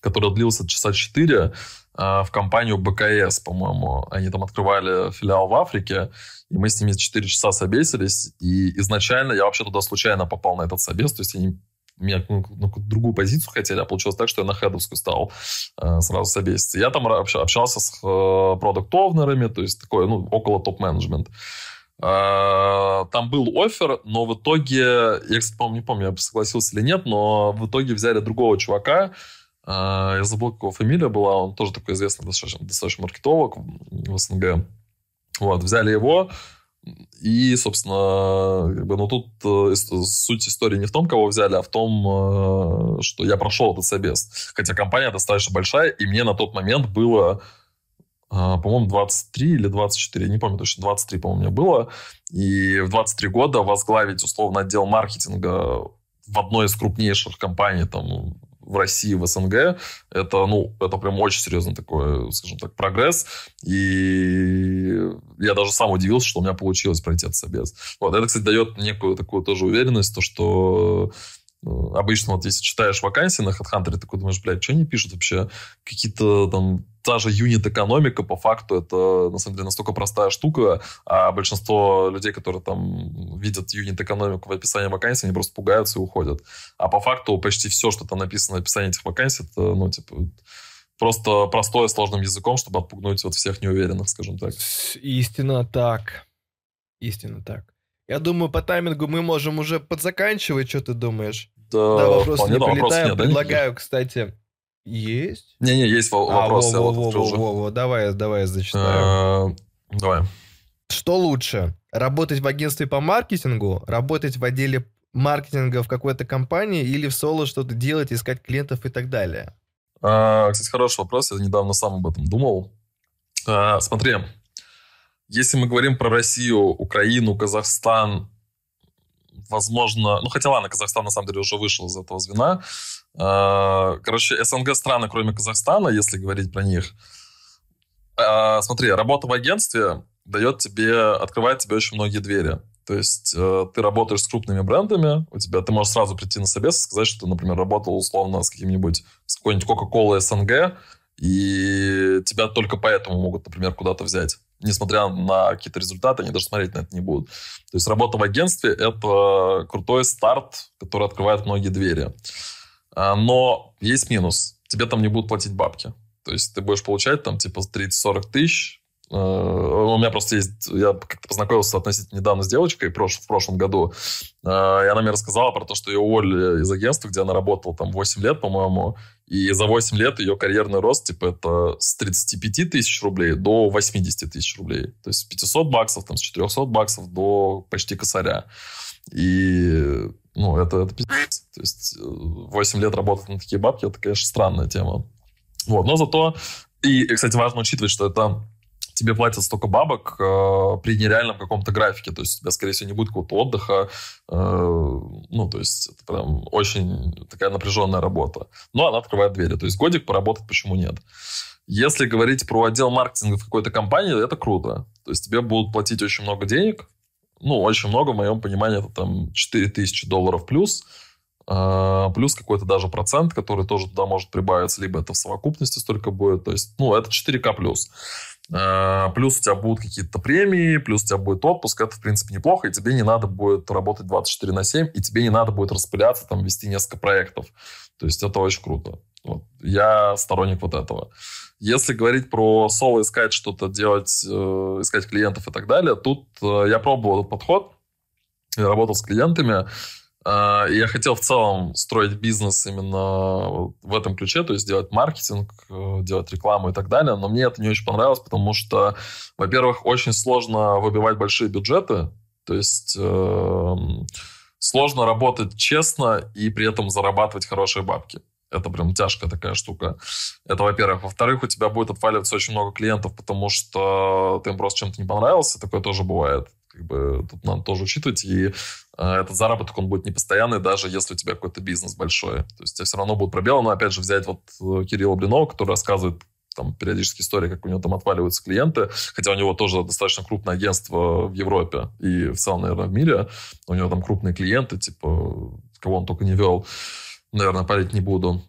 который длился часа 4, а, в компанию БКС, по-моему. Они там открывали филиал в Африке, и мы с ними 4 часа собесились, и изначально я вообще туда случайно попал на этот собес, то есть они меня ну, на другую позицию хотели, а получилось так, что я на хедовскую стал э, сразу собеситься. Я там общался с э, продукт-овнерами, то есть такое, ну, около топ-менеджмент. Э, там был офер, но в итоге, я, кстати, по-моему, не помню, я согласился или нет, но в итоге взяли другого чувака, а, я забыл, какого фамилия была. Он тоже такой известный достаточно, достаточно маркетолог в СНГ. Вот, взяли его. И, собственно, как бы, ну тут э, суть истории не в том, кого взяли, а в том, э, что я прошел этот собес. Хотя компания достаточно большая, и мне на тот момент было, э, по-моему, 23 или 24, я не помню точно, 23, по-моему, мне было. И в 23 года возглавить, условно, отдел маркетинга в одной из крупнейших компаний там, в России, в СНГ, это, ну, это прям очень серьезный такой, скажем так, прогресс. И я даже сам удивился, что у меня получилось пройти этот собес. Вот, это, кстати, дает некую такую тоже уверенность, то, что ну, обычно вот если читаешь вакансии на HeadHunter, такой думаешь, блядь, что они пишут вообще? Какие-то там та же юнит-экономика, по факту, это, на самом деле, настолько простая штука, а большинство людей, которые там видят юнит-экономику в описании вакансий, они просто пугаются и уходят. А по факту почти все, что там написано в описании этих вакансий, это, ну, типа, просто простое сложным языком, чтобы отпугнуть вот всех неуверенных, скажем так. Истинно так. Истинно так. Я думаю, по таймингу мы можем уже подзаканчивать, что ты думаешь? Да, да вопрос не прилетаем. Предлагаю, да, кстати, есть? Не-не, есть. А, во, во, во, во, во, давай, давай зачитаю. Э, давай. Что лучше? Работать в агентстве по маркетингу, работать в отделе маркетинга в какой-то компании или в соло что-то делать, искать клиентов и так далее? А, кстати, хороший вопрос. Я недавно сам об этом думал. А, смотри, если мы говорим про Россию, Украину, Казахстан, возможно... Ну, хотя ладно, Казахстан на самом деле уже вышел из этого звена. А, короче, СНГ страны, кроме Казахстана, если говорить про них. А, смотри, работа в агентстве дает тебе, открывает тебе очень многие двери. То есть э, ты работаешь с крупными брендами, у тебя ты можешь сразу прийти на собес и сказать, что ты, например, работал условно с каким-нибудь, с какой-нибудь Coca-Cola СНГ, и тебя только поэтому могут, например, куда-то взять несмотря на какие-то результаты, они даже смотреть на это не будут. То есть работа в агентстве – это крутой старт, который открывает многие двери. А, но есть минус. Тебе там не будут платить бабки. То есть ты будешь получать там типа 30-40 тысяч, Э, у меня просто есть... Я как-то познакомился относительно недавно с девочкой в прошлом году, э, и она мне рассказала про то, что ее уволили из агентства, где она работала там 8 лет, по-моему, и за 8 лет ее карьерный рост, типа, это с 35 тысяч рублей до 80 тысяч рублей. То есть с 500 баксов, там, с 400 баксов до почти косаря. И, ну, это, это пиздец. То есть 8 лет работать на такие бабки, это, конечно, странная тема. Вот, но зато... И, кстати, важно учитывать, что это тебе платят столько бабок э, при нереальном каком-то графике. То есть у тебя, скорее всего, не будет какого-то отдыха. Э, ну, то есть это прям очень такая напряженная работа. Но она открывает двери. То есть годик поработать почему нет? Если говорить про отдел маркетинга в какой-то компании, это круто. То есть тебе будут платить очень много денег. Ну, очень много, в моем понимании, это там 4000 долларов плюс. Uh, плюс какой-то даже процент, который тоже туда может прибавиться, либо это в совокупности столько будет. То есть, ну, это 4К плюс. А, плюс у тебя будут какие-то премии, плюс у тебя будет отпуск. Это, в принципе, неплохо, и тебе не надо будет работать 24 на 7, и тебе не надо будет распыляться, там, вести несколько проектов. То есть это очень круто. Вот. Я сторонник вот этого. Если говорить про соло, искать что-то делать, э, искать клиентов и так далее, тут э, я пробовал этот подход, я работал с клиентами, а, я хотел в целом строить бизнес именно в этом ключе, то есть делать маркетинг, э, делать рекламу и так далее, но мне это не очень понравилось, потому что, во-первых, очень сложно выбивать большие бюджеты, то есть э, сложно работать честно и при этом зарабатывать хорошие бабки. Это прям тяжкая такая штука. Это, во-первых. Во-вторых, у тебя будет отваливаться очень много клиентов, потому что ты им просто чем-то не понравился. Такое тоже бывает. Как бы тут надо тоже учитывать. И э, этот заработок, он будет непостоянный, даже если у тебя какой-то бизнес большой. То есть у тебя все равно будут пробелы. Но опять же, взять вот э, Кирилла Блинова, который рассказывает там периодически истории, как у него там отваливаются клиенты, хотя у него тоже достаточно крупное агентство в Европе и в целом, наверное, в мире. У него там крупные клиенты, типа, кого он только не вел. Наверное, парить не буду.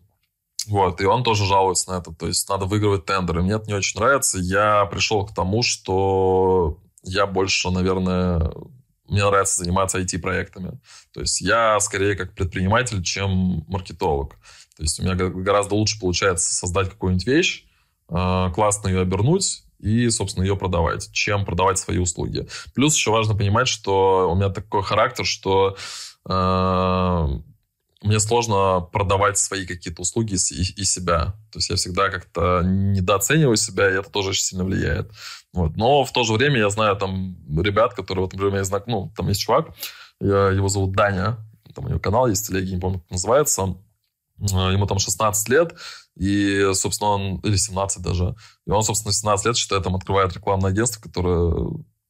Вот, и он тоже жалуется на это. То есть надо выигрывать тендеры. Мне это не очень нравится. Я пришел к тому, что я больше, наверное, мне нравится заниматься IT-проектами. То есть я скорее как предприниматель, чем маркетолог. То есть у меня гораздо лучше получается создать какую-нибудь вещь, а, классно ее обернуть и, собственно, ее продавать, чем продавать свои услуги. Плюс еще важно понимать, что у меня такой характер, что а, мне сложно продавать свои какие-то услуги и, и себя. То есть я всегда как-то недооцениваю себя, и это тоже очень сильно влияет. Вот. Но в то же время я знаю там ребят, которые, вот, например, я знаю, ну, там есть чувак, я, его зовут Даня, там у него канал есть, телеги, не помню, как называется, а, ему там 16 лет, и, собственно, он, или 17 даже, и он, собственно, 17 лет, считает, там открывает рекламное агентство, которое,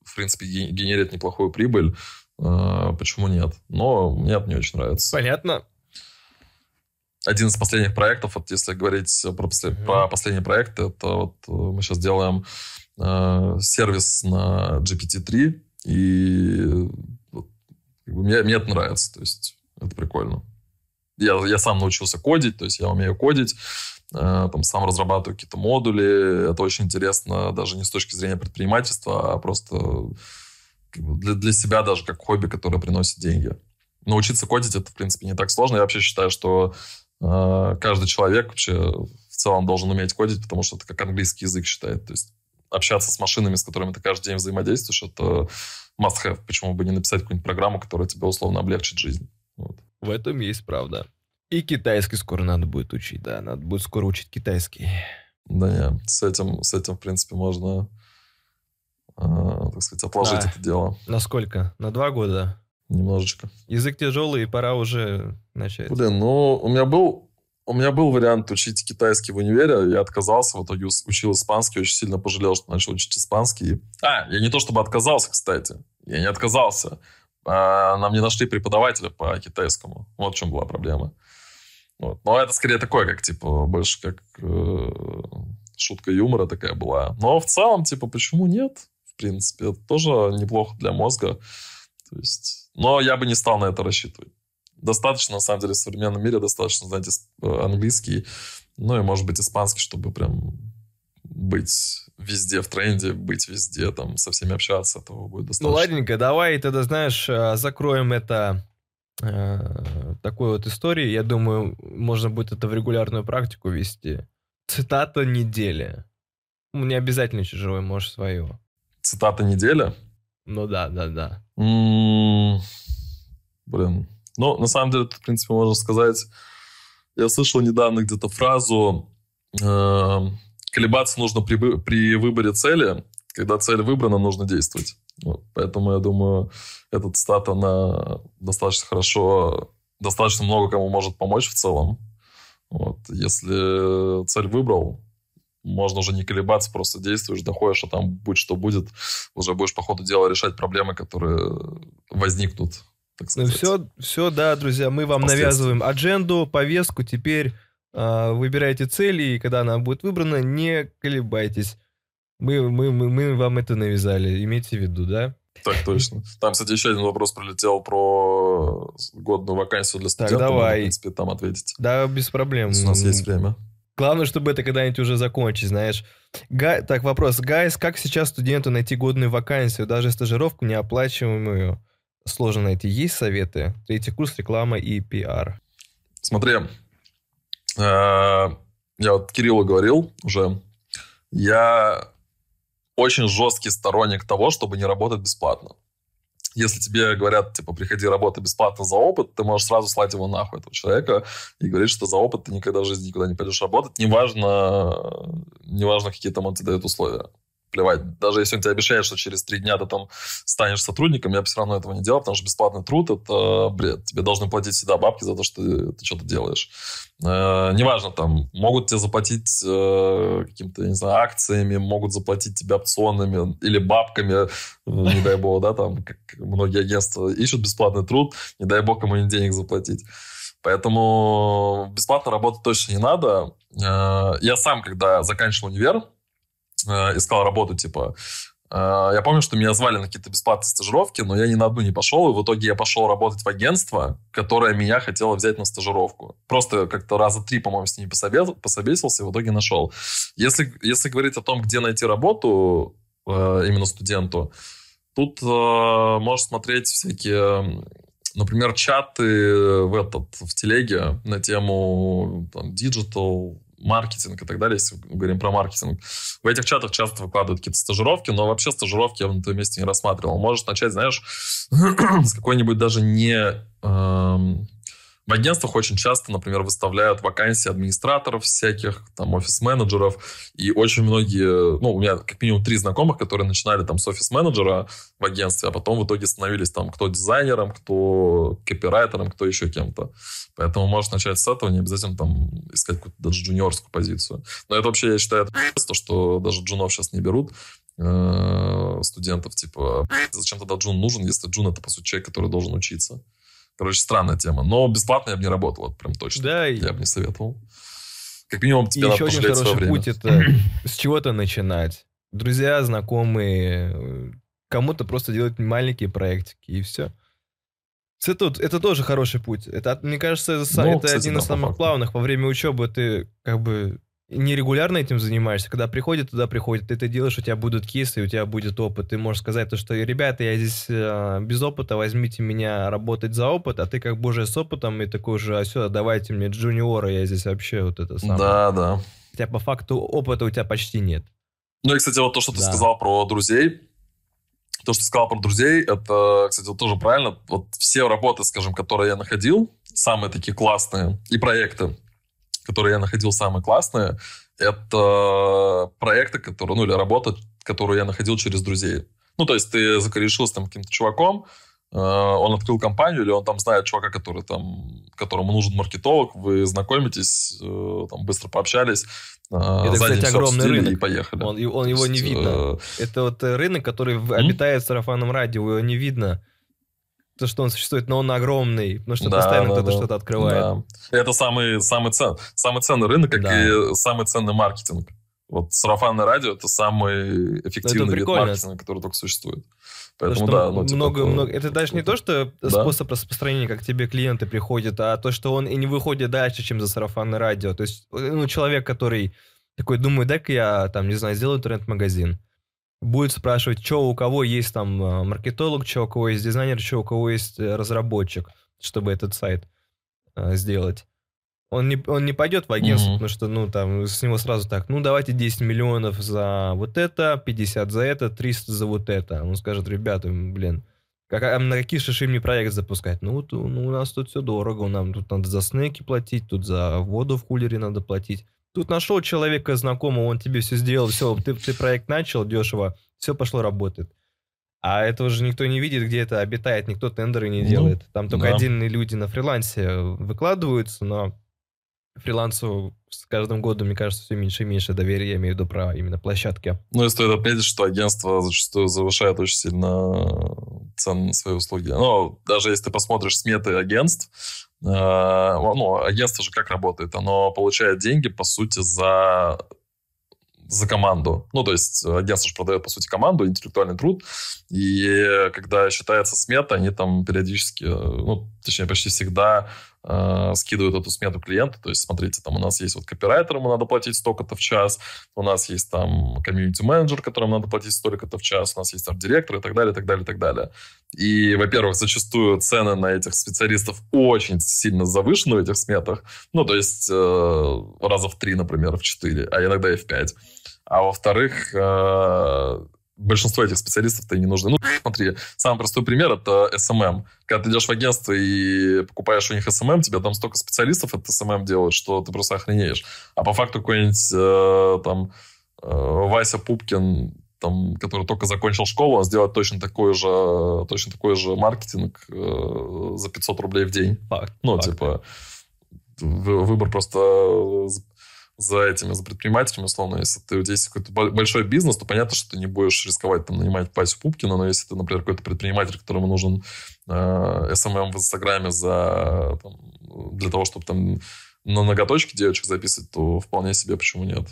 в принципе, генерирует неплохую прибыль, а, почему нет? Но мне это не очень нравится. Понятно один из последних проектов, вот если говорить про, послед... mm-hmm. про последний проект, это вот э, мы сейчас делаем э, сервис на GPT-3, и вот, мне, мне это нравится, то есть это прикольно. Я, я сам научился кодить, то есть я умею кодить, э, там сам разрабатываю какие-то модули, это очень интересно даже не с точки зрения предпринимательства, а просто для, для себя даже как хобби, которое приносит деньги. Научиться кодить это, в принципе, не так сложно. Я вообще считаю, что каждый человек вообще в целом должен уметь кодить, потому что это как английский язык считает. То есть общаться с машинами, с которыми ты каждый день взаимодействуешь, это must-have. Почему бы не написать какую-нибудь программу, которая тебе условно облегчит жизнь. Вот. В этом есть правда. И китайский скоро надо будет учить, да. Надо будет скоро учить китайский. Да нет, с этим, с этим в принципе, можно, э, так сказать, отложить да. это дело. Насколько? На два года? Немножечко. Язык тяжелый, и пора уже начать. Блин, ну, у меня был у меня был вариант учить китайский в универе, я отказался, в итоге учил испанский, очень сильно пожалел, что начал учить испанский. А, я не то чтобы отказался, кстати, я не отказался. А, нам не нашли преподавателя по китайскому. Вот в чем была проблема. Вот. Но это скорее такое, как, типа, больше как э, шутка юмора такая была. Но в целом, типа, почему нет? В принципе, это тоже неплохо для мозга. То есть но я бы не стал на это рассчитывать. Достаточно, на самом деле, в современном мире достаточно знать э, английский, ну и, может быть, испанский, чтобы прям быть везде в тренде, быть везде, там, со всеми общаться, этого будет ну, достаточно. Ну, ладненько, давай тогда, знаешь, э, закроем это э, такой вот историей. Я думаю, можно будет это в регулярную практику вести. Цитата недели. Ну, не обязательно чужое, можешь свое. Цитата недели? Ну да, да, да. Блин. Ну, на самом деле, в принципе, можно сказать... Я слышал недавно где-то фразу э- «Колебаться нужно при, при выборе цели. Когда цель выбрана, нужно действовать». Вот, поэтому я думаю, эта цитата, она достаточно хорошо, достаточно много кому может помочь в целом. Вот, если цель выбрал, можно уже не колебаться, просто действуешь, доходишь, а там будет что будет, уже будешь по ходу дела решать проблемы, которые возникнут, так ну сказать. Ну все, все, да, друзья, мы вам навязываем адженду, повестку, теперь э, выбирайте цели, и когда она будет выбрана, не колебайтесь. Мы, мы, мы, мы вам это навязали, имейте в виду, да? Так точно. Там, кстати, еще один вопрос прилетел про годную вакансию для студентов. Так, давай. Можно, в принципе, там ответить. Да, без проблем. у нас есть время. Главное, чтобы это когда-нибудь уже закончить, знаешь. Гай... Так, вопрос. Гайс, как сейчас студенту найти годную вакансию, даже стажировку неоплачиваемую? Сложно найти. Есть советы? Третий курс, реклама и пиар. Смотри, э, я вот Кириллу говорил уже, я очень жесткий сторонник того, чтобы не работать бесплатно если тебе говорят, типа, приходи работай бесплатно за опыт, ты можешь сразу слать его нахуй, этого человека, и говорить, что за опыт ты никогда в жизни никуда не пойдешь работать, неважно, неважно какие там он тебе дает условия плевать. Даже если он тебе обещает, что через три дня ты там станешь сотрудником, я бы все равно этого не делал, потому что бесплатный труд – это бред. Тебе должны платить всегда бабки за то, что ты, ты что-то делаешь. Э, неважно, там, могут тебе заплатить э, каким-то, не знаю, акциями, могут заплатить тебе опционами или бабками, не дай бог, да, там, как многие агентства ищут бесплатный труд, не дай бог кому денег заплатить. Поэтому бесплатно работать точно не надо. Э, я сам, когда заканчивал универ, Э, искал работу, типа, э, я помню, что меня звали на какие-то бесплатные стажировки, но я ни на одну не пошел, и в итоге я пошел работать в агентство, которое меня хотело взять на стажировку. Просто как-то раза три, по-моему, с ними пособесился, и в итоге нашел. Если, если говорить о том, где найти работу э, именно студенту, тут можешь смотреть всякие например, чаты в этот в телеге на тему там, digital маркетинг и так далее, если говорим про маркетинг. В этих чатах часто выкладывают какие-то стажировки, но вообще стажировки я на твоем месте не рассматривал. Можешь начать, знаешь, с какой-нибудь даже не... Эм, в агентствах очень часто, например, выставляют вакансии администраторов всяких, там, офис-менеджеров, и очень многие, ну, у меня как минимум три знакомых, которые начинали там с офис-менеджера в агентстве, а потом в итоге становились там кто дизайнером, кто копирайтером, кто еще кем-то. Поэтому можешь начать с этого, не обязательно там искать какую-то даже джуниорскую позицию. Но это вообще, я считаю, то, что даже джунов сейчас не берут э, студентов, типа, зачем тогда джун нужен, если джун это, по сути, человек, который должен учиться. Короче, странная тема. Но бесплатно я бы не работал, вот прям точно. Да. Я бы не советовал. Как минимум, тебе и надо еще один хороший путь – это с чего-то начинать. Друзья, знакомые, кому-то просто делать маленькие проектики, и все. Это, это тоже хороший путь. Это, мне кажется, это, ну, это кстати, один да, из самых главных. Во время учебы ты как бы нерегулярно этим занимаешься, когда приходит, туда приходит, ты это делаешь, у тебя будут кейсы, у тебя будет опыт. Ты можешь сказать то, что, ребята, я здесь э, без опыта, возьмите меня работать за опыт, а ты как бы уже с опытом и такой же, а все, давайте мне джуниора, я здесь вообще вот это самое. Да, да. Хотя по факту опыта у тебя почти нет. Ну и, кстати, вот то, что ты сказал про друзей, то, что ты сказал про друзей, это, кстати, вот тоже правильно. Вот все работы, скажем, которые я находил, самые такие классные, и проекты, которые я находил самые классные, это проекты, которые, ну, или работа, которую я находил через друзей. Ну, то есть ты закорешился там каким-то чуваком, э, он открыл компанию, или он там знает чувака, который там, которому нужен маркетолог, вы знакомитесь, э, там быстро пообщались, э, это, кстати, огромный рынок. И поехали. Он, он его есть, не видно. Это вот рынок, который обитает в сарафанном радио, его не видно то, что он существует, но он огромный, потому что да, постоянно да, кто-то да. что-то открывает. Да. Это самый, самый, цен, самый ценный рынок, как да. и самый ценный маркетинг. Вот сарафанное радио это самый эффективный это вид маркетинга, который только существует. Поэтому да, ну, типа, много, много. Это даже не то, что да? способ распространения, как тебе клиенты приходят, а то, что он и не выходит дальше, чем за сарафанное радио. То есть, ну, человек, который такой, думаю, дай-ка я, там, не знаю, сделаю интернет-магазин будет спрашивать, что у кого есть там э, маркетолог, что у кого есть дизайнер, что у кого есть э, разработчик, чтобы этот сайт э, сделать. Он не, он не пойдет в агентство, mm-hmm. потому что, ну, там, с него сразу так, ну, давайте 10 миллионов за вот это, 50 за это, 300 за вот это. Он скажет, ребята, блин, как, а на какие шиши мне проект запускать? Ну, вот, ну, у нас тут все дорого, нам тут надо за снеки платить, тут за воду в кулере надо платить. Тут нашел человека знакомого, он тебе все сделал, все, ты, ты проект начал дешево, все пошло работает. А этого же никто не видит, где это обитает, никто тендеры не Ну, делает. Там только да. отдельные люди на фрилансе выкладываются, но фрилансу с каждым годом, мне кажется, все меньше и меньше доверия, я имею в виду про именно площадки. Ну и стоит отметить, что агентство зачастую завышает очень сильно цены на свои услуги. Ну, даже если ты посмотришь сметы агентств, э, ну, агентство же как работает? Оно получает деньги, по сути, за за команду. Ну, то есть агентство же продает, по сути, команду, интеллектуальный труд. И когда считается смета, они там периодически, э, ну, точнее, почти всегда э, скидывают эту смету клиенту. То есть, смотрите, там у нас есть вот копирайтер, ему надо платить столько-то в час, у нас есть там комьюнити-менеджер, которому надо платить столько-то в час, у нас есть арт-директор и так далее, и так далее, и так далее. И, во-первых, зачастую цены на этих специалистов очень сильно завышены в этих сметах. Ну, то есть э, раза в три, например, в четыре, а иногда и в пять. А во-вторых, э, большинство этих специалистов-то и не нужны. Ну, смотри, самый простой пример – это SMM. Когда ты идешь в агентство и покупаешь у них SMM, тебе там столько специалистов это SMM делают, что ты просто охренеешь. А по факту какой-нибудь э, там э, Вася Пупкин, там, который только закончил школу, он сделает точно такой же, точно такой же маркетинг э, за 500 рублей в день. Факт. Ну, факт. типа, вы- выбор просто за этими, за предпринимателями, условно. Если ты, у тебя есть какой-то бо- большой бизнес, то понятно, что ты не будешь рисковать там нанимать Пасю Пупкина, но если ты, например, какой-то предприниматель, которому нужен э, SMM в Инстаграме за, там, для того, чтобы там на ноготочки девочек записывать, то вполне себе почему нет.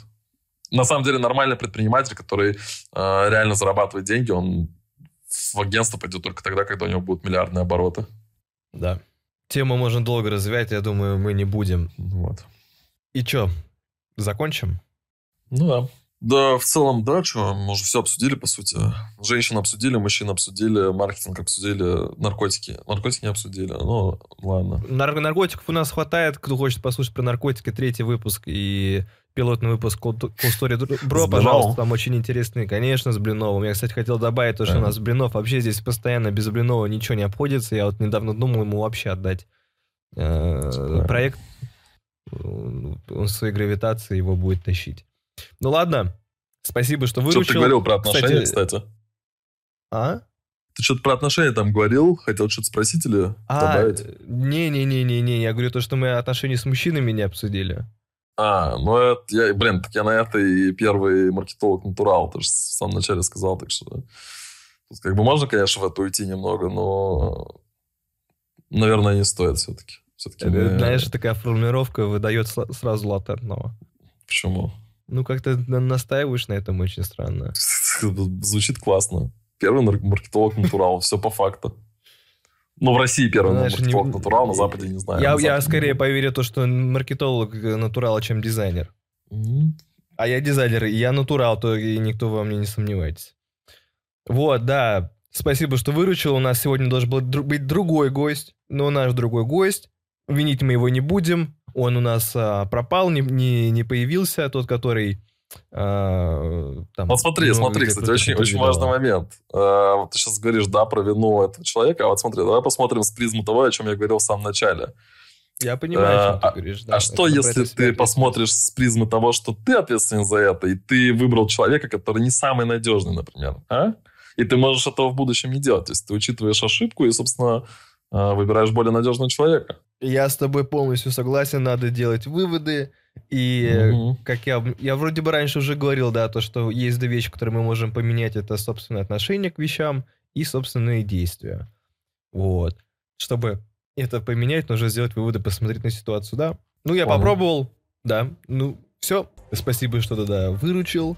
На самом деле нормальный предприниматель, который э, реально зарабатывает деньги, он в агентство пойдет только тогда, когда у него будут миллиардные обороты. Да. Тему можно долго развивать, я думаю, мы не будем. Вот. И чё, закончим? Ну да. Да, в целом, да, что, мы уже все обсудили, по сути. Женщин обсудили, мужчин обсудили, маркетинг обсудили, наркотики. Наркотики не обсудили, ну, ладно. Нар- наркотиков у нас хватает. Кто хочет послушать про наркотики, третий выпуск и пилотный выпуск Bro, С пожалуйста, там очень интересный. Конечно, с Блиновым. Я, кстати, хотел добавить то, что у нас Блинов вообще здесь постоянно без Блинова ничего не обходится. Я вот недавно думал ему вообще отдать э, Типа. проект. Он своей гравитации его будет тащить. Ну ладно, спасибо, что выручил. Что ты говорил про отношения, Кстати, кстати? А? Ты что-то про отношения там говорил? Хотел что-то спросить или А, добавить? не-не-не-не-не, я говорю то, что мы отношения с мужчинами не обсудили. А, ну, это, я, блин, так я на это и первый маркетолог натурал, ты же в самом начале сказал, так что... Тут как бы можно, конечно, в это уйти немного, но, наверное, не стоит все-таки. Все-таки Это, Знаешь, такая формулировка выдает сразу латентного. Почему? Ну, как-то на- настаиваешь на этом очень странно. Звучит классно. Первый маркетолог натурал, все по факту. Ну, в России первый Знаешь, маркетолог не- натурал, на Западе не знаю. я, я скорее поверю то, что маркетолог э, натурал, чем дизайнер. М, А я дизайнер, и я натурал, то и никто во мне не сомневайтесь. Вот, да. Спасибо, что выручил. У нас сегодня должен был быть другой гость, но наш другой гость. Винить мы его не будем. Он у нас а, пропал, не, не, не появился, тот, который... а, там Вот смотри, много смотри, кстати, очень, очень важный момент. А, вот ты сейчас говоришь, да, про вину этого человека, а вот смотри, давай посмотрим с призмы того, о чем я говорил в самом начале. Я понимаю, о чем А, ты говоришь. да. а что, если ты посмотришь с призмы того, что ты ответственен за это, и ты выбрал человека, который не самый надежный, например, а? И ты можешь этого в будущем не делать. То есть ты учитываешь ошибку и, собственно, а, выбираешь более надежного человека. Я с тобой полностью согласен, надо делать выводы. И Мгм. как я, я вроде бы раньше уже говорил, да, то, что есть две вещи, которые мы можем поменять, это собственное отношение к вещам и собственные действия. Вот. Чтобы это поменять, нужно сделать выводы, посмотреть на ситуацию, да. Ну, я Понял. попробовал, да. Ну, все. Спасибо, что тогда выручил,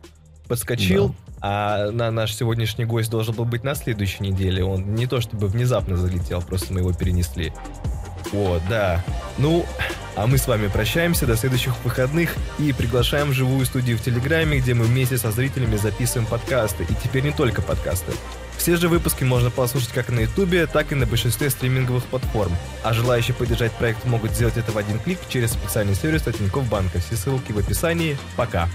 подскочил. А на наш сегодняшний гость должен был быть на следующей неделе. Он не то чтобы внезапно залетел, просто мы его перенесли. Вот, да. Ну, а мы с вами прощаемся до следующих выходных и приглашаем в живую студию в Телеграме, где мы вместе со зрителями записываем подкасты. И теперь не только подкасты. Все же выпуски можно послушать как на Ютубе, так и на большинстве стриминговых платформ. А желающие поддержать проект могут сделать это в один клик через специальный сервис от Банка. Все ссылки в описании. Пока.